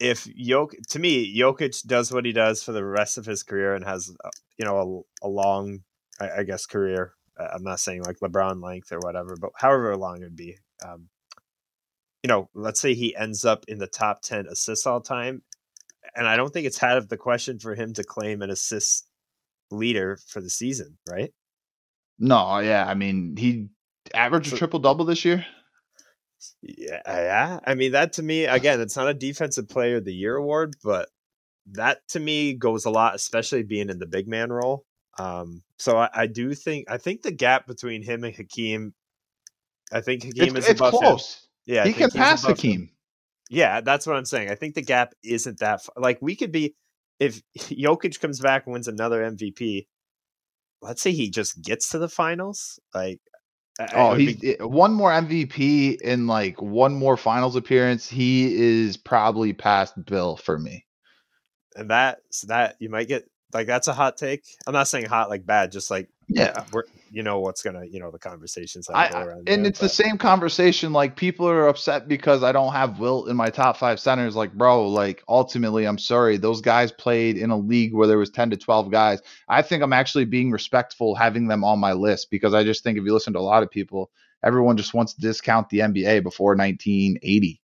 if Jok to me, Jokic does what he does for the rest of his career and has uh, you know a, a long, I, I, guess, career. I'm not saying like LeBron length or whatever, but however long it'd be. Um, you know, let's say he ends up in the top ten assists all time, and I don't think it's out of the question for him to claim an assist leader for the season, right? No, yeah, I mean he averaged a triple double this year. Yeah, yeah. I mean, that to me, again, it's not a defensive player of the year award, but that to me goes a lot, especially being in the big man role. Um, so I, I do think I think the gap between him and Hakeem, I think Hakeem it's, is it's close. Him. Yeah, he can pass Hakeem. Yeah, that's what I'm saying. I think the gap isn't that far. like we could be if Jokic comes back and wins another MVP. Let's say he just gets to the finals. Like Oh, he's be... Eh, one more MVP in like one more finals appearance. He is probably past Bill for me. And that so that you might get like that's a hot take. I'm not saying hot like bad, just like yeah, we're you know what's gonna you know the conversations I, and there, it's but. the same conversation. Like people are upset because I don't have Wilt in my top five centers. Like bro, like ultimately, I'm sorry. Those guys played in a league where there was 10 to 12 guys. I think I'm actually being respectful having them on my list because I just think if you listen to a lot of people, everyone just wants to discount the NBA before 1980.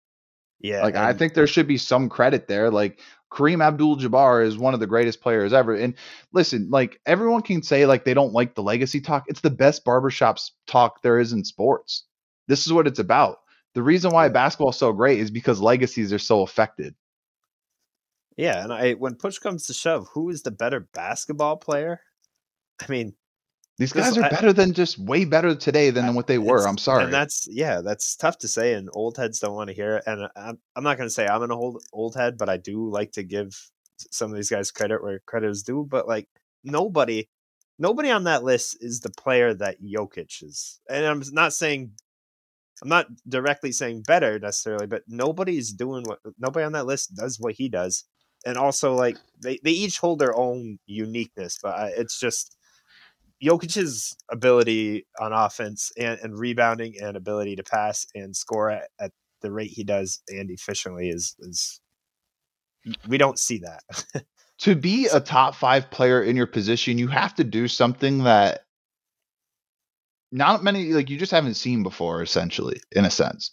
Yeah, like I think there should be some credit there. Like Kareem Abdul Jabbar is one of the greatest players ever. And listen, like everyone can say like they don't like the legacy talk. It's the best barbershops talk there is in sports. This is what it's about. The reason why basketball is so great is because legacies are so affected. Yeah, and I when push comes to shove, who is the better basketball player? I mean, these guys are I, better than just way better today than what they were. I'm sorry. And that's yeah, that's tough to say, and old heads don't want to hear it. And uh, I'm, I'm not going to say I'm an old old head, but I do like to give some of these guys credit where credit is due. But like nobody, nobody on that list is the player that Jokic is. And I'm not saying, I'm not directly saying better necessarily, but nobody's doing what nobody on that list does what he does. And also, like they, they each hold their own uniqueness, but I, it's just Jokic's ability on offense and, and rebounding and ability to pass and score at, at the rate he does and efficiently is is we don't see that. to be a top five player in your position, you have to do something that not many like you just haven't seen before, essentially, in a sense.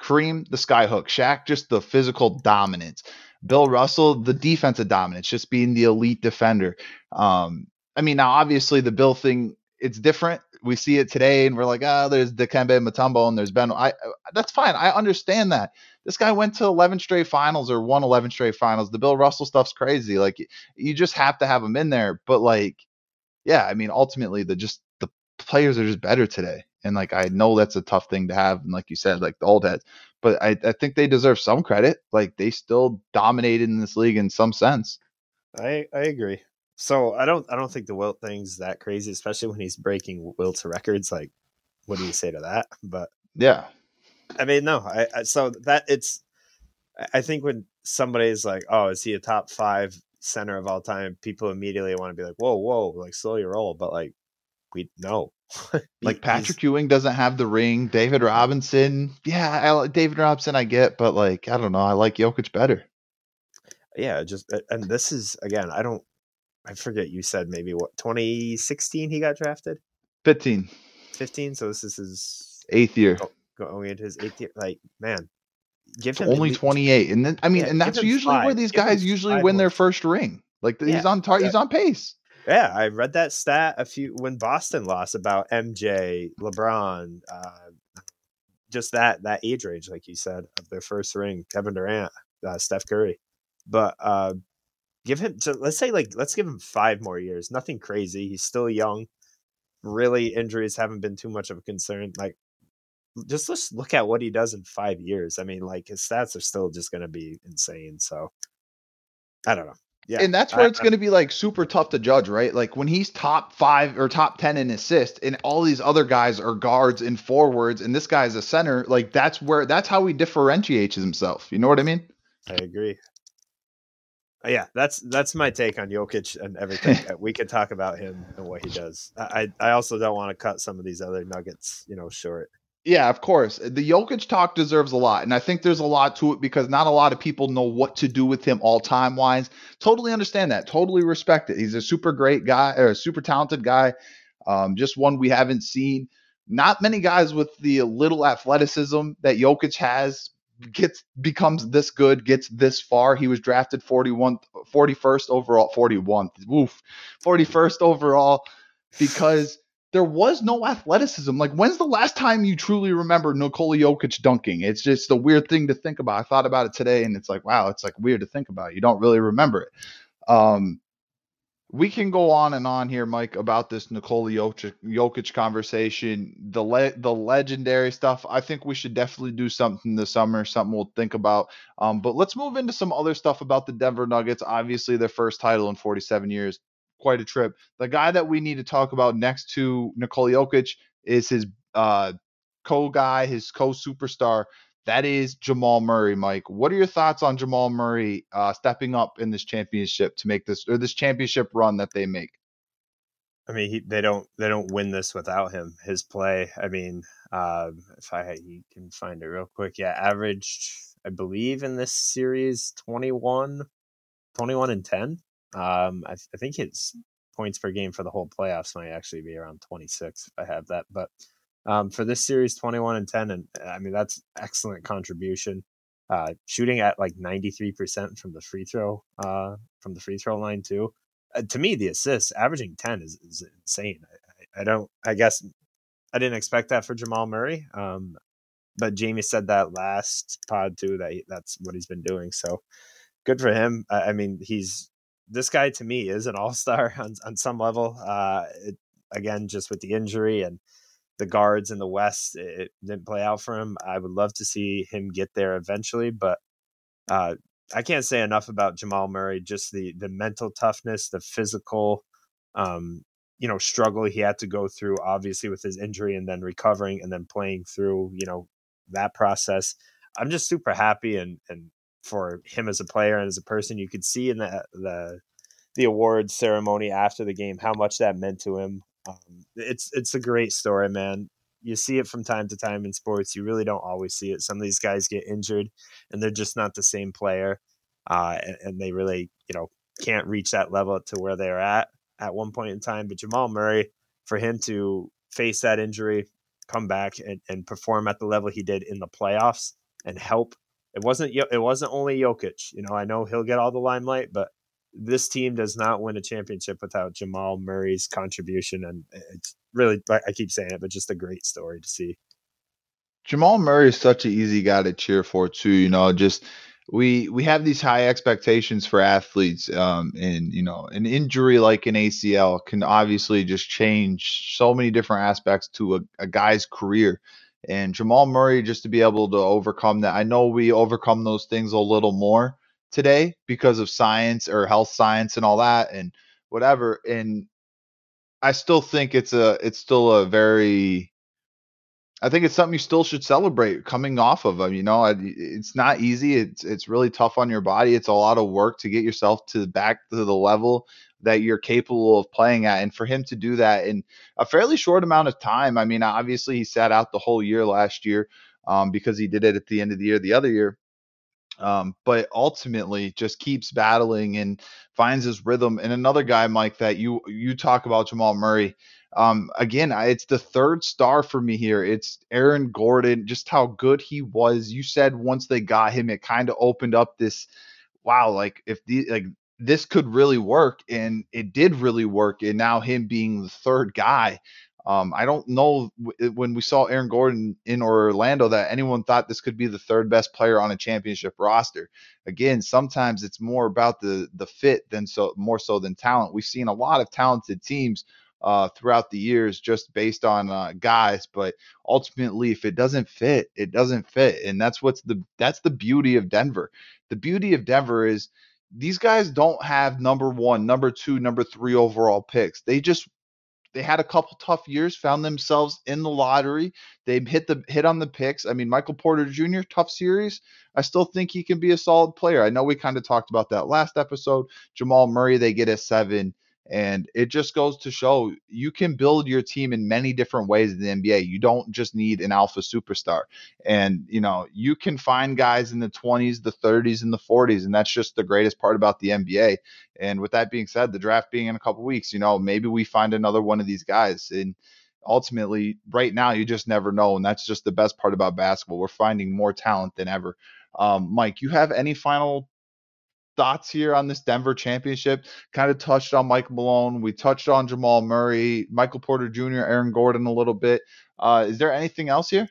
Kareem, the skyhook, Shaq, just the physical dominance. Bill Russell, the defensive dominance, just being the elite defender. Um, I mean, now obviously the Bill thing it's different. We see it today, and we're like, oh, there's Dikembe Mutombo, and there's Ben. I uh, that's fine. I understand that. This guy went to 11 straight finals or won 11 straight finals. The Bill Russell stuff's crazy. Like you just have to have him in there. But like, yeah, I mean, ultimately the just the players are just better today. And like I know that's a tough thing to have, and like you said, like the old heads. But I, I think they deserve some credit. Like they still dominated in this league in some sense. I I agree. So I don't I don't think the Wilt thing's that crazy, especially when he's breaking Wilt's records. Like, what do you say to that? But yeah, I mean, no. I, I so that it's. I think when somebody's like, "Oh, is he a top five center of all time?" People immediately want to be like, "Whoa, whoa!" Like slow your roll. But like, we know. like Patrick Ewing doesn't have the ring. David Robinson, yeah, I, David Robinson I get, but like I don't know, I like Jokic better. Yeah, just and this is again, I don't I forget you said maybe what 2016 he got drafted. 15. 15. So this is his eighth year. Going into his eighth year. Like man, give him only 28. And then I mean, yeah, and that's usually five. where these give guys usually win their first ring. Like yeah, he's on tar- he's on pace. Yeah, I read that stat a few when Boston lost about MJ, LeBron, uh, just that that age range, like you said, of their first ring. Kevin Durant, uh, Steph Curry, but uh, give him so let's say like let's give him five more years. Nothing crazy. He's still young. Really, injuries haven't been too much of a concern. Like just let's look at what he does in five years. I mean, like his stats are still just gonna be insane. So I don't know. Yeah. And that's where I, it's going to be like super tough to judge, right? Like when he's top five or top 10 in assist and all these other guys are guards and forwards and this guy's a center, like that's where, that's how he differentiates himself. You know what I mean? I agree. Uh, yeah, that's that's my take on Jokic and everything. Uh, we could talk about him and what he does. I I also don't want to cut some of these other nuggets, you know, short. Yeah, of course. The Jokic talk deserves a lot, and I think there's a lot to it because not a lot of people know what to do with him all time wise. Totally understand that. Totally respect it. He's a super great guy or a super talented guy. Um, just one we haven't seen. Not many guys with the little athleticism that Jokic has gets becomes this good, gets this far. He was drafted 41 41st overall, 41. Woof. 41st overall because there was no athleticism. Like when's the last time you truly remember Nikola Jokic dunking? It's just a weird thing to think about. I thought about it today and it's like, wow, it's like weird to think about. You don't really remember it. Um we can go on and on here, Mike, about this Nikola Jokic, conversation, the le- the legendary stuff. I think we should definitely do something this summer, something we'll think about. Um, but let's move into some other stuff about the Denver Nuggets. Obviously, their first title in 47 years, quite a trip. The guy that we need to talk about next to Nikola Jokic is his uh, co guy, his co superstar. That is Jamal Murray, Mike. What are your thoughts on Jamal Murray uh, stepping up in this championship to make this or this championship run that they make? I mean, he, they don't they don't win this without him. His play. I mean, uh, if I can find it real quick, yeah, averaged I believe in this series 21, 21 and ten. Um, I, I think his points per game for the whole playoffs might actually be around twenty six if I have that. But um, for this series, twenty one and ten, and I mean that's excellent contribution. Uh, shooting at like ninety three percent from the free throw uh, from the free throw line too uh, to me, the assists averaging 10 is, is insane. I, I, don't, I guess I didn't expect that for Jamal Murray. Um, but Jamie said that last pod too, that he, that's what he's been doing. So good for him. I, I mean, he's, this guy to me is an all star on, on some level. Uh, it, again, just with the injury and the guards in the West, it, didn't play out for him. I would love to see him get there eventually, but uh, I can't say enough about Jamal Murray. Just the the mental toughness, the physical, um, you know, struggle he had to go through, obviously with his injury, and then recovering, and then playing through, you know, that process. I'm just super happy and and for him as a player and as a person. You could see in the the the awards ceremony after the game how much that meant to him. Um, it's it's a great story, man you see it from time to time in sports. You really don't always see it. Some of these guys get injured, and they're just not the same player, uh, and, and, they really, you know, can't reach that level to where they're at at one point in time. But Jamal Murray, for him to face that injury, come back and, and perform at the level he did in the playoffs, and help. It wasn't it wasn't only Jokic. You know, I know he'll get all the limelight, but this team does not win a championship without Jamal Murray's contribution, and it's really I keep saying it, but just a great story to see. Jamal Murray is such an easy guy to cheer for too. You know, just we we have these high expectations for athletes, um, and you know, an injury like an ACL can obviously just change so many different aspects to a, a guy's career. And Jamal Murray, just to be able to overcome that, I know we overcome those things a little more today because of science or health science and all that and whatever. And I still think it's a it's still a very I think it's something you still should celebrate coming off of them. You know, it's not easy. It's it's really tough on your body. It's a lot of work to get yourself to back to the level that you're capable of playing at. And for him to do that in a fairly short amount of time, I mean, obviously he sat out the whole year last year um, because he did it at the end of the year the other year um, but ultimately just keeps battling and finds his rhythm. And another guy, Mike, that you you talk about Jamal Murray. Um, again, I, it's the third star for me here. It's Aaron Gordon, just how good he was. You said once they got him, it kind of opened up this wow, like if the like this could really work, and it did really work. And now him being the third guy, um, I don't know when we saw Aaron Gordon in Orlando that anyone thought this could be the third best player on a championship roster. Again, sometimes it's more about the the fit than so more so than talent. We've seen a lot of talented teams uh, throughout the years just based on uh, guys, but ultimately, if it doesn't fit, it doesn't fit, and that's what's the that's the beauty of Denver. The beauty of Denver is these guys don't have number one, number two, number three overall picks. They just they had a couple tough years, found themselves in the lottery. They hit the hit on the picks. I mean, Michael Porter Jr. tough series. I still think he can be a solid player. I know we kind of talked about that last episode. Jamal Murray, they get a seven. And it just goes to show you can build your team in many different ways in the NBA. You don't just need an alpha superstar. And, you know, you can find guys in the 20s, the 30s, and the 40s. And that's just the greatest part about the NBA. And with that being said, the draft being in a couple weeks, you know, maybe we find another one of these guys. And ultimately, right now, you just never know. And that's just the best part about basketball. We're finding more talent than ever. Um, Mike, you have any final thoughts here on this Denver championship. Kind of touched on Mike Malone. We touched on Jamal Murray, Michael Porter Jr., Aaron Gordon a little bit. Uh, is there anything else here?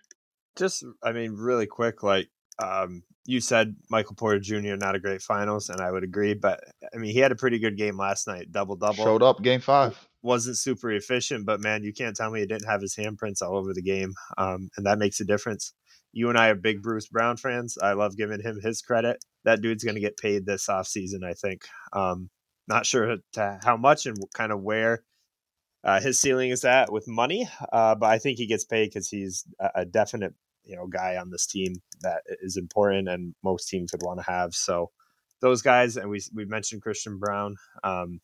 Just, I mean, really quick, like um, you said, Michael Porter Jr. not a great finals, and I would agree. But I mean, he had a pretty good game last night, double double. Showed up game five. Wasn't super efficient, but man, you can't tell me he didn't have his handprints all over the game, um, and that makes a difference you and I are big Bruce Brown fans. I love giving him his credit. That dude's going to get paid this offseason, I think. Um, not sure how much and kind of where uh, his ceiling is at with money. Uh, but I think he gets paid because he's a, a, definite you know guy on this team that is important and most teams would want to have. So those guys, and we we mentioned Christian Braun. Um,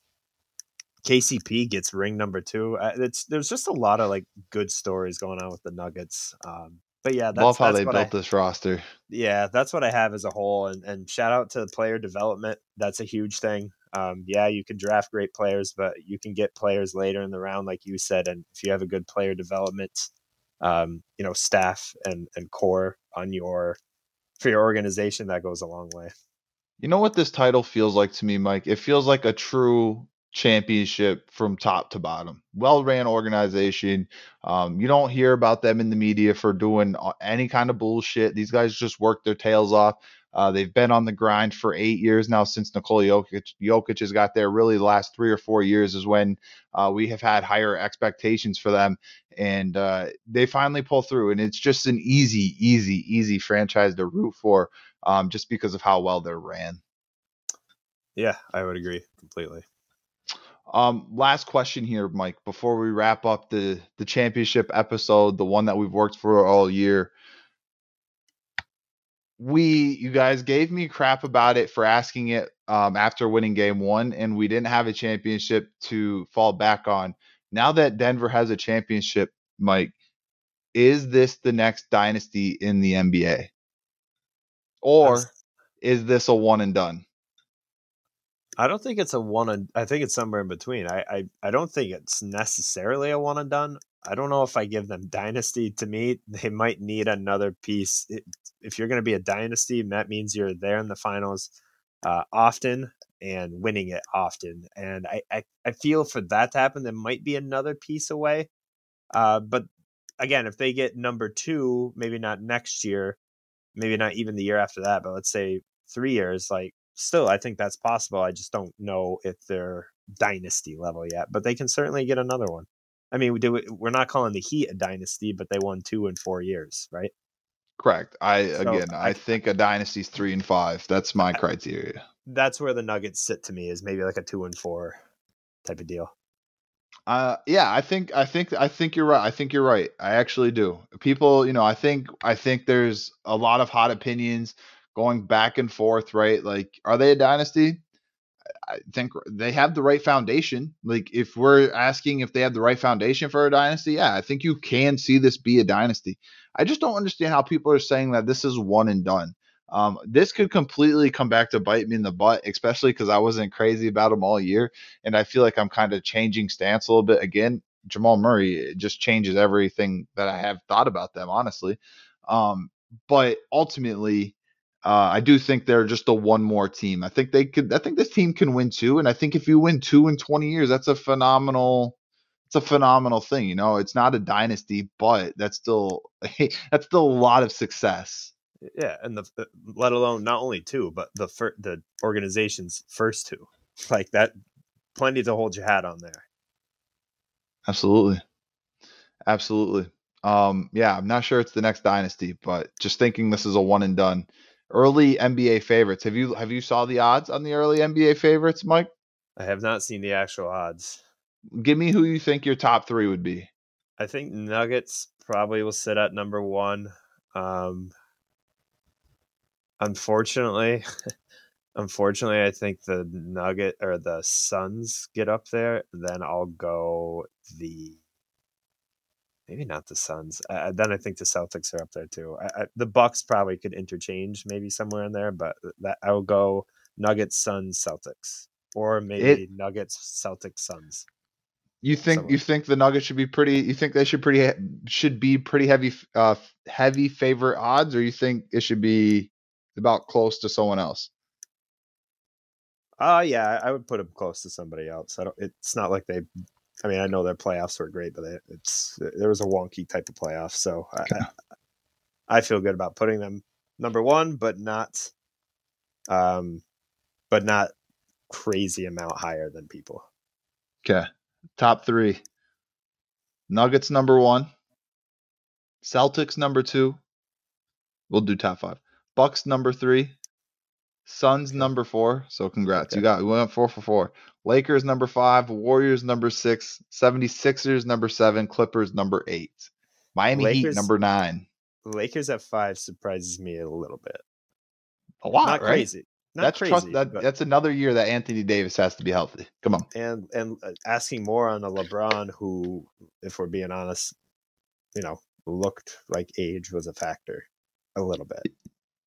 KCP gets ring number two. Uh, it's there's just a lot of like good stories going on with the Nuggets. Um, but yeah, that's, love how that's they built I, this roster. Yeah, that's what I have as a whole. And and shout out to player development. That's a huge thing. Um, yeah, you can draft great players, but you can get players later in the round, like you said. And if you have a good player development, um, you know, staff and and core on your for your organization, that goes a long way. You know what this title feels like to me, Mike? It feels like a true championship from top to bottom. Well ran organization. Um, you don't hear about them in the media for doing any kind of bullshit. These guys just work their tails off. Uh, they've been on the grind for eight years now since Nikola Jokic, Jokic has got there. Really, the last three or four years is when uh, we have had higher expectations for them, and uh, they finally pull through. And it's just an easy, easy, easy franchise to root for, um, just because of how well they're ran. Yeah, I would agree completely. Um, last question here, Mike, before we wrap up the the championship episode, the one that we've worked for all year. We, you guys gave me crap about it for asking it um, after winning game one, and we didn't have a championship to fall back on. Now that Denver has a championship, Mike, is this the next dynasty in the NBA? Or is this a one and done? I don't think it's a one and I think it's somewhere in between. I, I I don't think it's necessarily a one and done. I don't know if I give them dynasty. To me, they might need another piece. If you're going to be a dynasty, that means you're there in the finals uh, often and winning it often. And I, I, I feel for that to happen, there might be another piece away. Uh, but again, if they get number two, maybe not next year, maybe not even the year after that, but let's say three years, like still, I think that's possible. I just don't know if they're dynasty level yet, but they can certainly get another one. I mean, we do. We're not calling the Heat a dynasty, but they won two in four years, right? Correct. I so again, I, I, think a dynasty's three and five. That's my criteria. That's where the Nuggets sit to me is maybe like a two and four type of deal. Uh, yeah, I think I think I think you're right. I think you're right. I actually do. People, you know, I think I think there's a lot of hot opinions going back and forth, right? Like, are they a dynasty? I think they have the right foundation. Like, if we're asking if they have the right foundation for a dynasty, yeah, I think you can see this be a dynasty. I just don't understand how people are saying that this is one and done. Um, this could completely come back to bite me in the butt, especially because I wasn't crazy about them all year. And I feel like I'm kind of changing stance a little bit. Again, Jamal Murray just changes everything that I have thought about them, honestly. Um, but ultimately, uh, I do think they're just a one more team. I think they could. I think this team can win two, and I think if you win two in 20 years, that's a phenomenal. It's a phenomenal thing. You know, it's not a dynasty, but that's still that's still a lot of success. Yeah, and the let alone not only two, but the fir- the organization's first two, like that, plenty to hold your hat on there. Absolutely, absolutely. Um, yeah, I'm not sure it's the next dynasty, but just thinking this is a one and done early NBA favorites. Have you have you saw the odds on the early NBA favorites, Mike? I have not seen the actual odds. Give me who you think your top three would be. I think Nuggets probably will sit at number one. Um, unfortunately, unfortunately, I think the Nugget or the Suns get up there. Then I'll go the maybe not the Suns. Uh, then I think the Celtics are up there too. I, I, the Bucks probably could interchange maybe somewhere in there, but that I will go Nuggets, Suns, Celtics, or maybe it, Nuggets, Celtics, Suns. You think somewhere. you think the Nuggets should be pretty? You think they should pretty should be pretty heavy uh heavy favorite odds, or you think it should be about close to someone else? Uh yeah, I would put them close to somebody else. I don't. It's not like they I mean, I know their playoffs were great, but it's there was a wonky type of playoff. So okay. I, I feel good about putting them number one, but not, um, but not crazy amount higher than people. Okay, top three: Nuggets number one, Celtics number two. We'll do top five. Bucks number three, Suns number four. So congrats, okay. you got we went four for four. Lakers number five, Warriors number six, 76ers number seven, Clippers number eight, Miami Lakers- Heat number nine. Lakers at five surprises me a little bit. A lot, Not right? crazy. Not that's crazy. trust. That, but- that's another year that Anthony Davis has to be healthy. Come on. and and uh, asking more on a LeBron who, if we're being honest, you know, looked like age was a factor a little bit.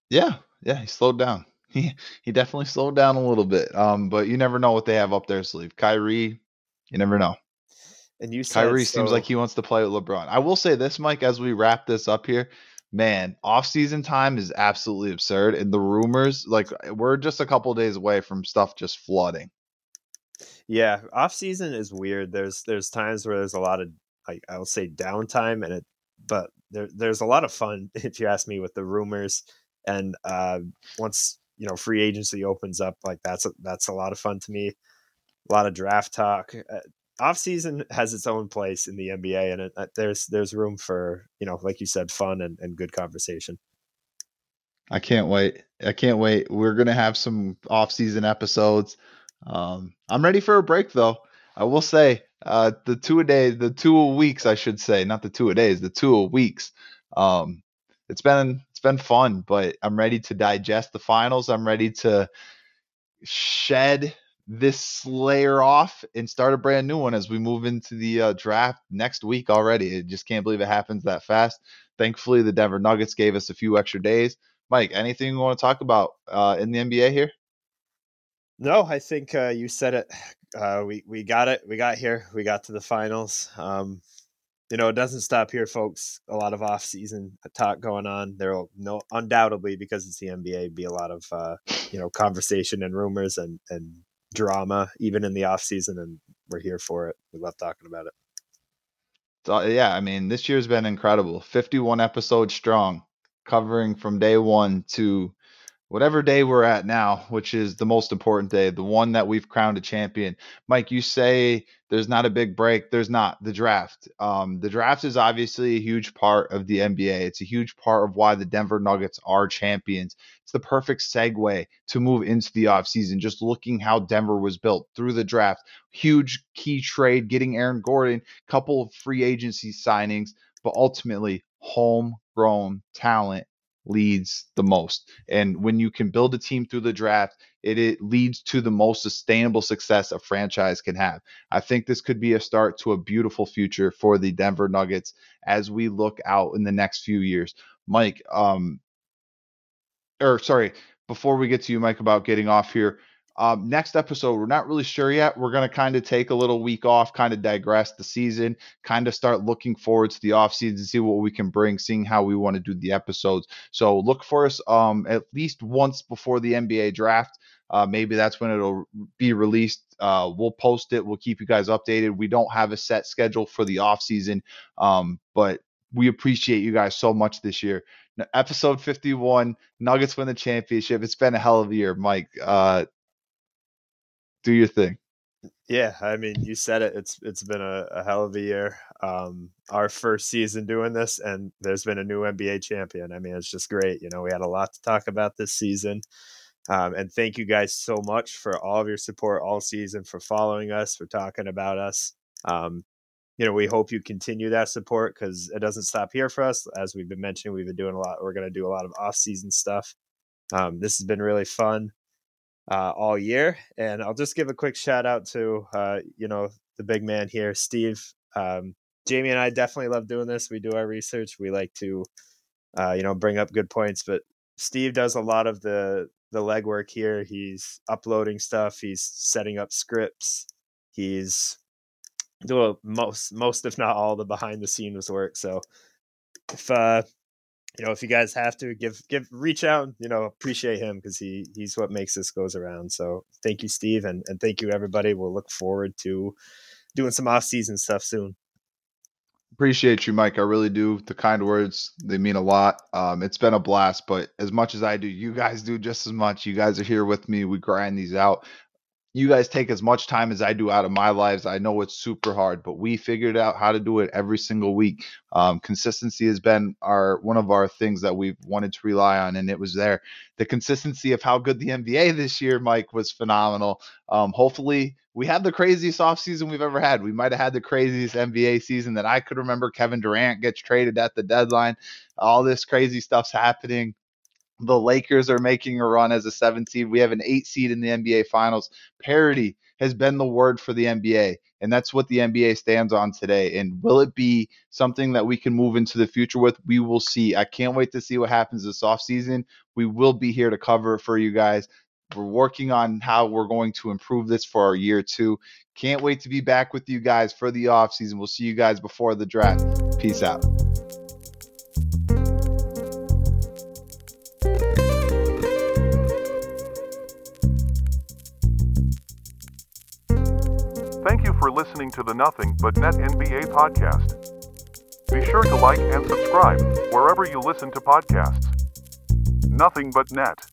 Yeah, yeah, he slowed down. He he definitely slowed down a little bit. Um, but you never know what they have up their sleeve. Kyrie, you never know. And you said Kyrie seems like he wants to play with LeBron. I will say this, Mike, as we wrap this up here, man, off-season time is absolutely absurd. And the rumors, like we're just a couple days away from stuff just flooding. Yeah, off season is weird. There's there's times where there's a lot of like I'll say downtime and it but there there's a lot of fun if you ask me with the rumors and uh once you know free agency opens up like that's a, that's a lot of fun to me. A lot of draft talk. Uh, off season has its own place in the NBA and it, uh, there's there's room for, you know, like you said fun and, and good conversation. I can't wait. I can't wait. We're gonna have some off-season episodes. Um, I'm ready for a break though. I will say, uh, the two a day, the two a weeks, I should say, not the two a days, the two a weeks. Um, it's been been fun, but I'm ready to digest the finals. I'm ready to shed this layer off and start a brand new one as we move into the uh, draft next week already. I just can't believe it happens that fast. Thankfully, the Denver Nuggets gave us a few extra days. Mike, anything you want to talk about uh, in the NBA here? No, I think uh, you said it. Uh, we we got it. We got here. We got to the finals. Um, you know, it doesn't stop here, folks. A lot of off-season talk going on. There will no undoubtedly because it's the NBA be a lot of uh, you know conversation and rumors and and drama even in the off-season, and we're here for it. We love talking about it. So, yeah, I mean, this year's been incredible. 51 episodes strong, covering from day one to whatever day we're at now, which is the most important day, the one that we've crowned a champion. Mike, you say there's not a big break. There's not. The draft. Um, the draft is obviously a huge part of the NBA. It's a huge part of why the Denver Nuggets are champions. It's the perfect segue to move into the offseason, just looking how Denver was built through the draft. Huge key trade, getting Aaron Gordon, couple of free agency signings, but ultimately homegrown talent leads the most. And when you can build a team through the draft, it, it leads to the most sustainable success a franchise can have. I think this could be a start to a beautiful future for the Denver Nuggets as we look out in the next few years. Mike, um, or sorry, before we get to you, Mike, about getting off here, um, next episode, we're not really sure yet. We're going to kind of take a little week off, kind of digress the season, kind of start looking forward to the off offseason, see what we can bring, seeing how we want to do the episodes. So look for us um, at least once before the NBA draft. Uh, maybe that's when it'll be released. Uh, we'll post it. We'll keep you guys updated. We don't have a set schedule for the offseason, um, but we appreciate you guys so much this year. N- Episode 51, Nuggets win the championship. It's been a hell of a year, Mike. Uh, do your thing. Yeah, I mean, you said it. It's it's been a, a hell of a year. Um, our first season doing this, and there's been a new NBA champion. I mean, it's just great. You know, we had a lot to talk about this season. Um, and thank you guys so much for all of your support all season, for following us, for talking about us. Um, you know, we hope you continue that support because it doesn't stop here for us. As we've been mentioning, we've been doing a lot. We're going to do a lot of off-season stuff. Um, this has been really fun uh, all year, and I'll just give a quick shout out to uh, you know the big man here, Steve. Um, Jamie and I definitely love doing this. We do our research. We like to, uh, you know, bring up good points. But Steve does a lot of the the legwork here. He's uploading stuff. He's setting up scripts. He's doing most most if not all the behind the scenes work. So if uh you know if you guys have to give give reach out you know appreciate him because he he's what makes this goes around so thank you steve and, and thank you everybody we'll look forward to doing some off-season stuff soon Appreciate you, Mike. I really do. The kind words, they mean a lot. Um, it's been a blast, but as much as I do, you guys do just as much. You guys are here with me. We grind these out. You guys take as much time as I do out of my lives. I know it's super hard, but we figured out how to do it every single week. Um, consistency has been our one of our things that we've wanted to rely on, and it was there. The consistency of how good the NBA this year, Mike, was phenomenal. Um, hopefully, we had the craziest offseason we've ever had. We might have had the craziest NBA season that I could remember. Kevin Durant gets traded at the deadline. All this crazy stuff's happening. The Lakers are making a run as a seven seed. We have an eight seed in the NBA Finals. Parity has been the word for the NBA, and that's what the NBA stands on today. And will it be something that we can move into the future with? We will see. I can't wait to see what happens this offseason. We will be here to cover it for you guys. We're working on how we're going to improve this for our year two. Can't wait to be back with you guys for the offseason. We'll see you guys before the draft. Peace out. Thank you for listening to the Nothing But Net NBA podcast. Be sure to like and subscribe wherever you listen to podcasts. Nothing But Net.